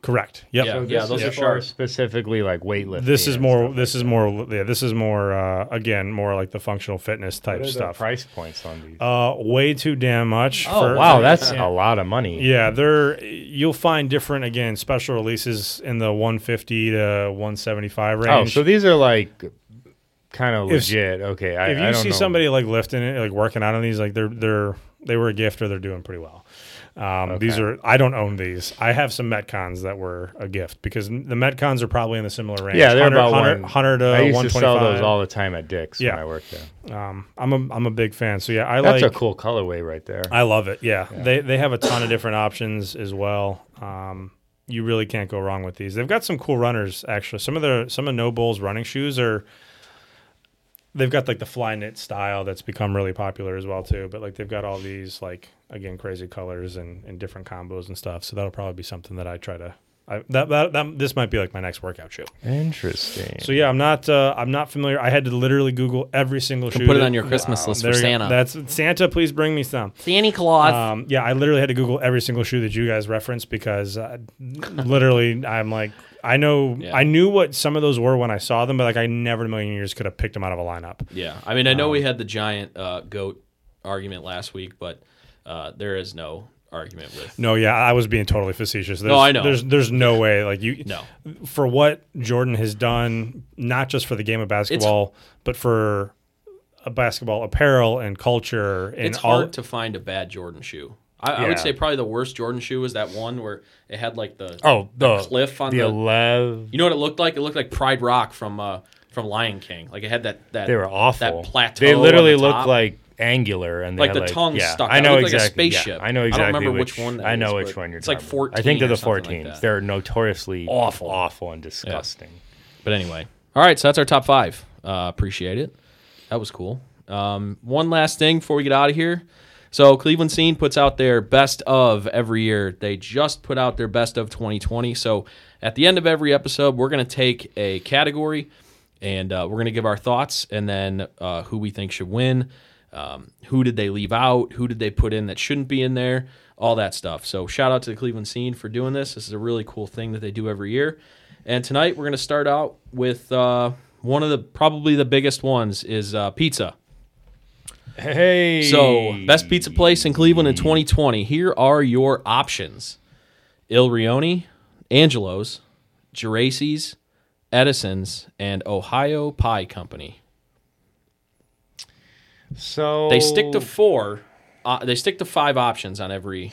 Correct. Yep. Yeah. So this those are sharp. Specifically like weightlifting. This is more. This like is more. Yeah. This is more. Uh, again, more like the functional fitness type What are the stuff. price points on these? Uh, way too damn much. Oh, for- wow, that's yeah. a lot of money. Yeah, they're you'll find different again special releases in the 150 to 175 range. Oh, range. so these are like kind of If- legit. Okay, I, if you I don't see know. somebody like lifting it, like working out on these, like they're they're they were a gift or they're doing pretty well. Um, These are I don't own these. I have some Metcons that were a gift because the Metcons are probably in the similar range. yeah, they're 100, about 100, one. 100 to I used to 125. sell those all the time at Dick's Yeah. when I worked there. Um, I'm a I'm a big fan. So yeah, I That's like a cool colorway right there. I love it. Yeah. They they have a ton of different options as well. Um, you really can't go wrong with these. They've got some cool runners actually. Some of the some of NOBULL's running shoes are they've got like the fly knit style that's become really popular as well too. But like they've got all these like again crazy colors and, and different combos and stuff. So that'll probably be something that I try to I, that, that that this might be like my next workout shoe. Interesting. So yeah, I'm not uh, I'm not familiar. I had to literally Google every single shoe. Put it that- on your Christmas list There for you. Santa. That's Santa. Please bring me some. Santa Claus. Um, yeah, I literally had to Google every single shoe that you guys referenced because uh, literally I'm like, I know, Yeah. I knew what some of those were when I saw them, but like I never in a million years could have picked them out of a lineup. Yeah, I mean, I know Um, we had the giant uh, goat argument last week, but uh, there is no argument with. No, yeah, I was being totally facetious. There's, No, I know. There's there's no way like you No. for what Jordan has done, not just for the game of basketball, but for a basketball apparel and culture and It's all. hard to find a bad Jordan shoe. I, I would say probably the worst Jordan shoe was that one where it had like the Oh, the, cliff on the the. eleven. you know what it looked like? It looked like Pride Rock from uh, from Lion King. Like it had that that They were awful. That plateau. They on literally the look top. like angular and they Like the tongue yeah, stuck I know looked like a exactly. yeah, spaceship. I know I don't exactly. remember which, which one that I know is, which one you're talking. it's like talking about. I think they're the something like 14s. they're notoriously Awful. awful and disgusting. But anyway, all right. So that's our top five. Uh, appreciate it. That was cool. Um, one last thing before we get out of here. So Cleveland Scene puts out their best of every year. They just put out their best of 2020. So at the end of every episode, we're going to take a category and uh, we're going to give our thoughts and then uh, who we think should win. Um, who did they leave out? Who did they put in that shouldn't be in there? All that stuff. So shout out to the Cleveland Scene for doing this. This is a really cool thing that they do every year. And tonight we're going to start out with uh, one of the probably the biggest ones is uh, pizza. Hey. So, best pizza place in Cleveland in 2020. Here are your options Il Rione, Angelo's, Geraci's, Edison's, and Ohio Pie Company. So They stick to four. Uh, they stick to five options on every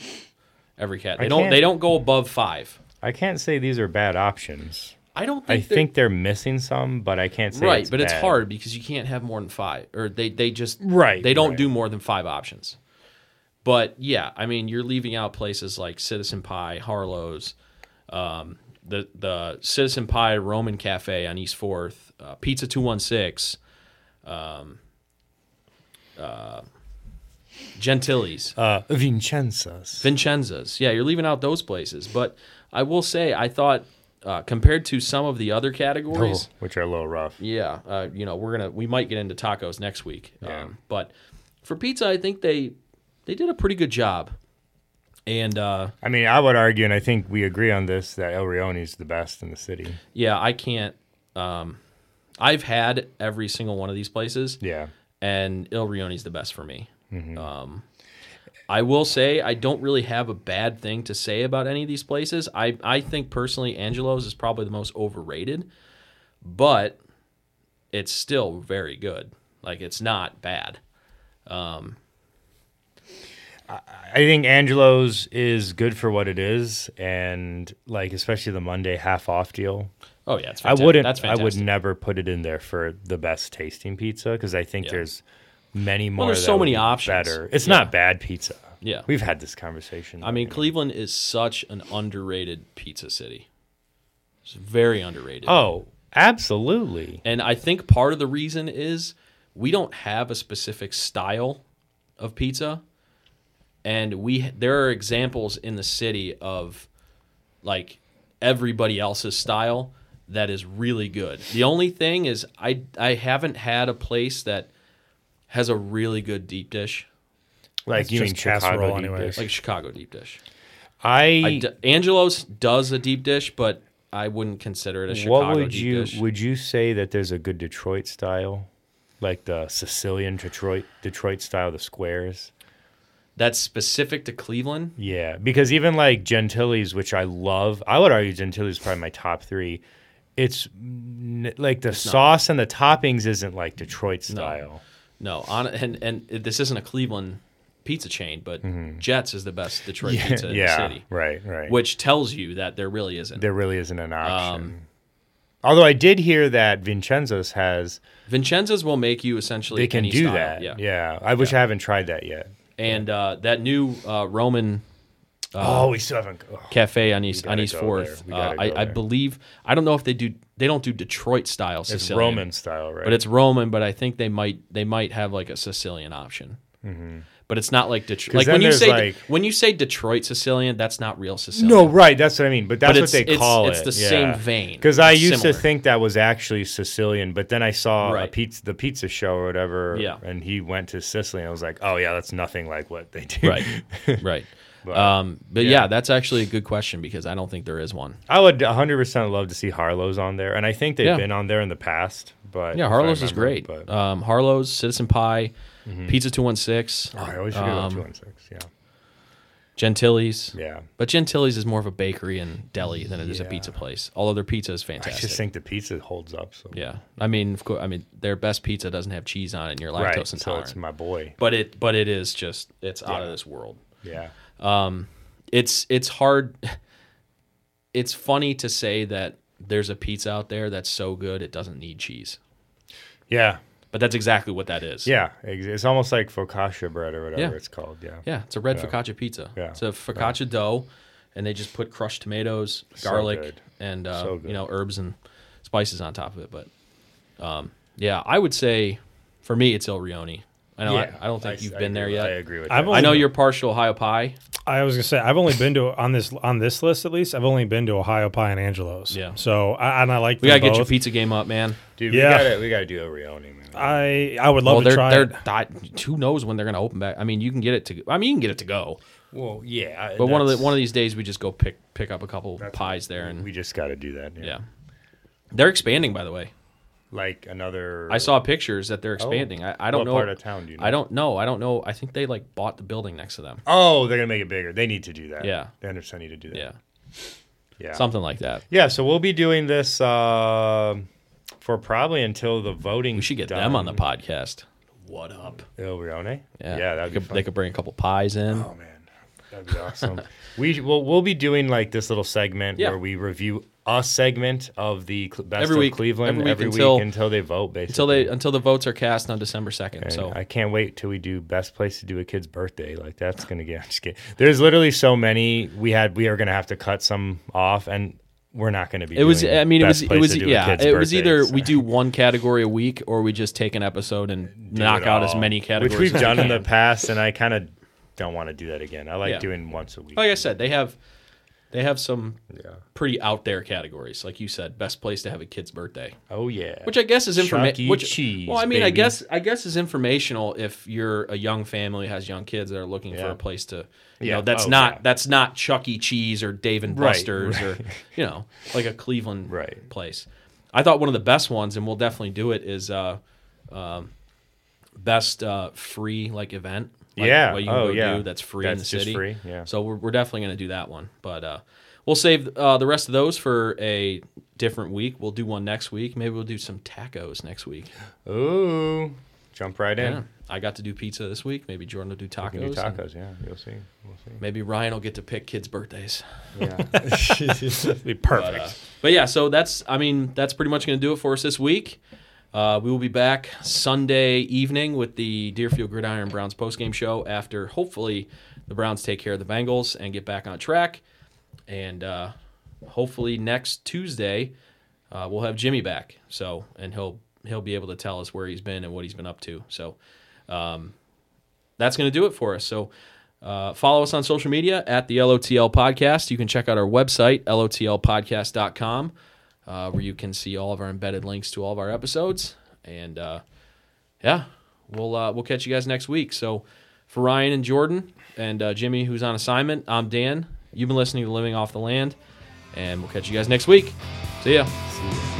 every cat. They I don't. They don't go above five. I can't say these are bad options. I don't I think. they're- think they're missing some, but I can't say right, but it's hard because you can't have more than five, or they they just Right, They don't right. do more than five options. But yeah, I mean, you're leaving out places like Citizen Pie, Harlow's, um, the the Citizen Pie Roman Cafe on East Fourth, uh, Pizza Two One Six, um, uh, Gentili's. Uh, Vincenza's. Vincenza's. Yeah, you're leaving out those places. But I will say, I thought uh, compared to some of the other categories, Oh, which are a little rough. yeah, uh, you know, we're gonna we might get into tacos next week. Yeah. Um, but for pizza, I think they they did a pretty good job. And uh, I mean, I would argue, and I think we agree on this, that Il Rione is the best in the city. yeah, I can't. Um, I've had every single one of these places, Yeah. And Il Rione's the best for me. Mm-hmm. Um, I will say I don't really have a bad thing to say about any of these places. I I think personally Angelo's is probably the most overrated, but it's still very good. Like it's not bad. I think Angelo's is good for what it is, and like especially the Monday half off deal. Oh yeah, it's I wouldn't. That's I would never put it in there for the best tasting pizza because I think Yeah. there's many more. Well, there's so many options. Better. It's Yeah. not bad pizza. Yeah. We've had this conversation. I mean, Cleveland is such an underrated pizza city. It's very underrated. Oh, absolutely. And I think part of the reason is we don't have a specific style of pizza. And we there are examples in the city of like everybody else's style that is really good. The only thing is I I haven't had a place that has a really good deep dish Like It's you mean casserole Chicago deep anyways. dish. like Chicago deep dish. I, I d- Angelo's does a deep dish, but I wouldn't consider it a Chicago what would deep you dish. would you say that there's a good Detroit style, like the Sicilian Detroit Detroit style, the squares? That's specific to Cleveland. Yeah, because even like Gentili's, which I love, I would argue Gentili's is probably my top three. It's n- like the sauce and the toppings isn't like Detroit style. No, on and and it- this isn't a Cleveland pizza chain, but Jets is the best Detroit pizza in Mm-hmm. yeah, the city, right, right. which tells you that there really isn't. there really isn't an option. Um, Although I did hear that Vincenza's has, Vincenza's will make you essentially they can any do style. that. Yeah, Yeah, I wish I haven't tried that yet. and uh, that new uh, Roman oh, we still haven't. oh. cafe on East on East Fourth. Uh, I, I believe I don't know if they do. They don't do Detroit style It's Sicilian. Roman style, right? but it's Roman. But I think they might they might have like a Sicilian option. But it's not like Detroit. Like when you say like- when you say Detroit Sicilian, that's not real Sicilian. no, right. That's what I mean. But that's But what they it's- call it's it. It's the same vein. Because I used similar. to think that was actually Sicilian, but then I saw a Right. pizza, the pizza show or whatever, Yeah. and he went to Sicily, and I was like, oh yeah, that's nothing like what they do. right, right. But, um, but yeah. yeah. that's actually a good question because I don't think there is one. I would 100% love to see Harlow's on there, and I think they've Yeah. been on there in the past. But Yeah, Harlow's is great. But Um, Harlow's, Citizen Pie, Pizza Two One Six. oh, I always forget um, two one six. Yeah, Gentili's. Yeah. But Gentili's is more of a bakery and deli than it is a pizza place. Although their pizza is fantastic. I just think the pizza holds up. So yeah. I mean, of course, I mean their best pizza doesn't have cheese on it and you're lactose right. So intolerant. it's my boy. but it but it is just it's out of this world. Yeah. It's it's hard it's funny to say that there's a pizza out there that's so good it doesn't need cheese. Yeah. But that's exactly what that is. Yeah. It's almost like focaccia bread or whatever Yeah. it's called. Yeah. Yeah, it's a red Yeah. focaccia pizza. Yeah. It's a focaccia dough, and they just put crushed tomatoes, garlic, good. and uh, So you know herbs and spices on top of it. But um, yeah, I would say for me it's Il Rione. I know Yeah. I, I don't think I- you've I been there with- yet. I agree with I've that. I know you're partial Ohio pie. I was gonna say I've only been to on this on this list at least. I've only been to Ohio Pie and Angelo's. Yeah. So I, and I like We them gotta get your pizza game up, man. Dude, Yeah. we gotta we gotta do a Rione, man. I I would love well, to they're try. they're it. who knows when they're gonna open back. I mean, you can get it to. I mean, you can get it to go. well, yeah. But one of the one of these days, we just go pick pick up a couple pies there, and we just got to do that. Yeah. yeah, they're expanding. By the way, Like another. I saw pictures that they're expanding. I, I don't what know part of town do you know? I don't know. I don't know. I think they like bought the building next to them. Oh, they're gonna make it bigger. They need to do that. Yeah. They understand need to do that. Yeah, Yeah. something like that. Yeah. So we'll be doing this uh, for probably until the voting. We should get them on the podcast. What up? Il Rione. Yeah, Yeah. they could, they could bring a couple pies in. Oh man, that'd be awesome. we will we'll be doing like this little segment Yeah. where we review a segment of the Cle- best Every of week. Cleveland Every week until- until they vote. Basically, until they until the votes are cast on December second. So I can't wait till we do best place to do a kid's birthday. Like that's gonna get. I'm just kidding. There's literally so many. We had. We are gonna have to cut some off, and we're not gonna be. it was. I mean, it was. It was. to do Yeah, it was either we do one category a week or we just take an episode and knock it out as many categories. which we've done in the past, and I kind of don't want to do that again. I like Yeah. doing once a week. Like I said, they have they have some Yeah. pretty out there categories. Like you said, best place to have a kid's birthday. Oh yeah. which I guess is Chuck E. information. Which Cheese, well, I mean, I guess I guess is informational if you're a young family has young kids that are looking for a place to, you Yeah. know, that's Oh, not yeah. that's not Chuck E. Cheese or Dave and Right, Buster's or you know like a Cleveland Right. place. I thought one of the best ones, and we'll definitely do it, is uh, um, best uh, free like event. Like, Yeah. what you can Oh, go yeah. do that's free in the just city. free, yeah. So we're, we're definitely going to do that one, but uh, we'll save uh, the rest of those for a different week. We'll do one next week. Maybe we'll do some tacos next week. Ooh, jump right in. Yeah. I got to do pizza this week. Maybe Jordan will do We tacos. can do tacos. Yeah, you'll see. We'll see. Maybe Ryan will get to pick kids' birthdays. Yeah. Be perfect. But, uh, but yeah, so that's I mean that's pretty much going to do it for us this week. Uh, we will be back Sunday evening with the Deerfield Gridiron Browns postgame show after hopefully the Browns take care of the Bengals and get back on track. And uh, hopefully next Tuesday uh, we'll have Jimmy back. So and he'll he'll be able to tell us where he's been and what he's been up to. So um, that's going to do it for us. So uh, follow us on social media at the LOTL Podcast. You can check out our website, lotlpodcast.com, uh, where you can see all of our embedded links to all of our episodes. And uh, yeah, we'll uh, we'll catch you guys next week. So for Ryan and Jordan and uh, Jimmy, who's on assignment, I'm Dan. You've been listening to Living Off the Land, and we'll catch you guys next week. See ya. See ya.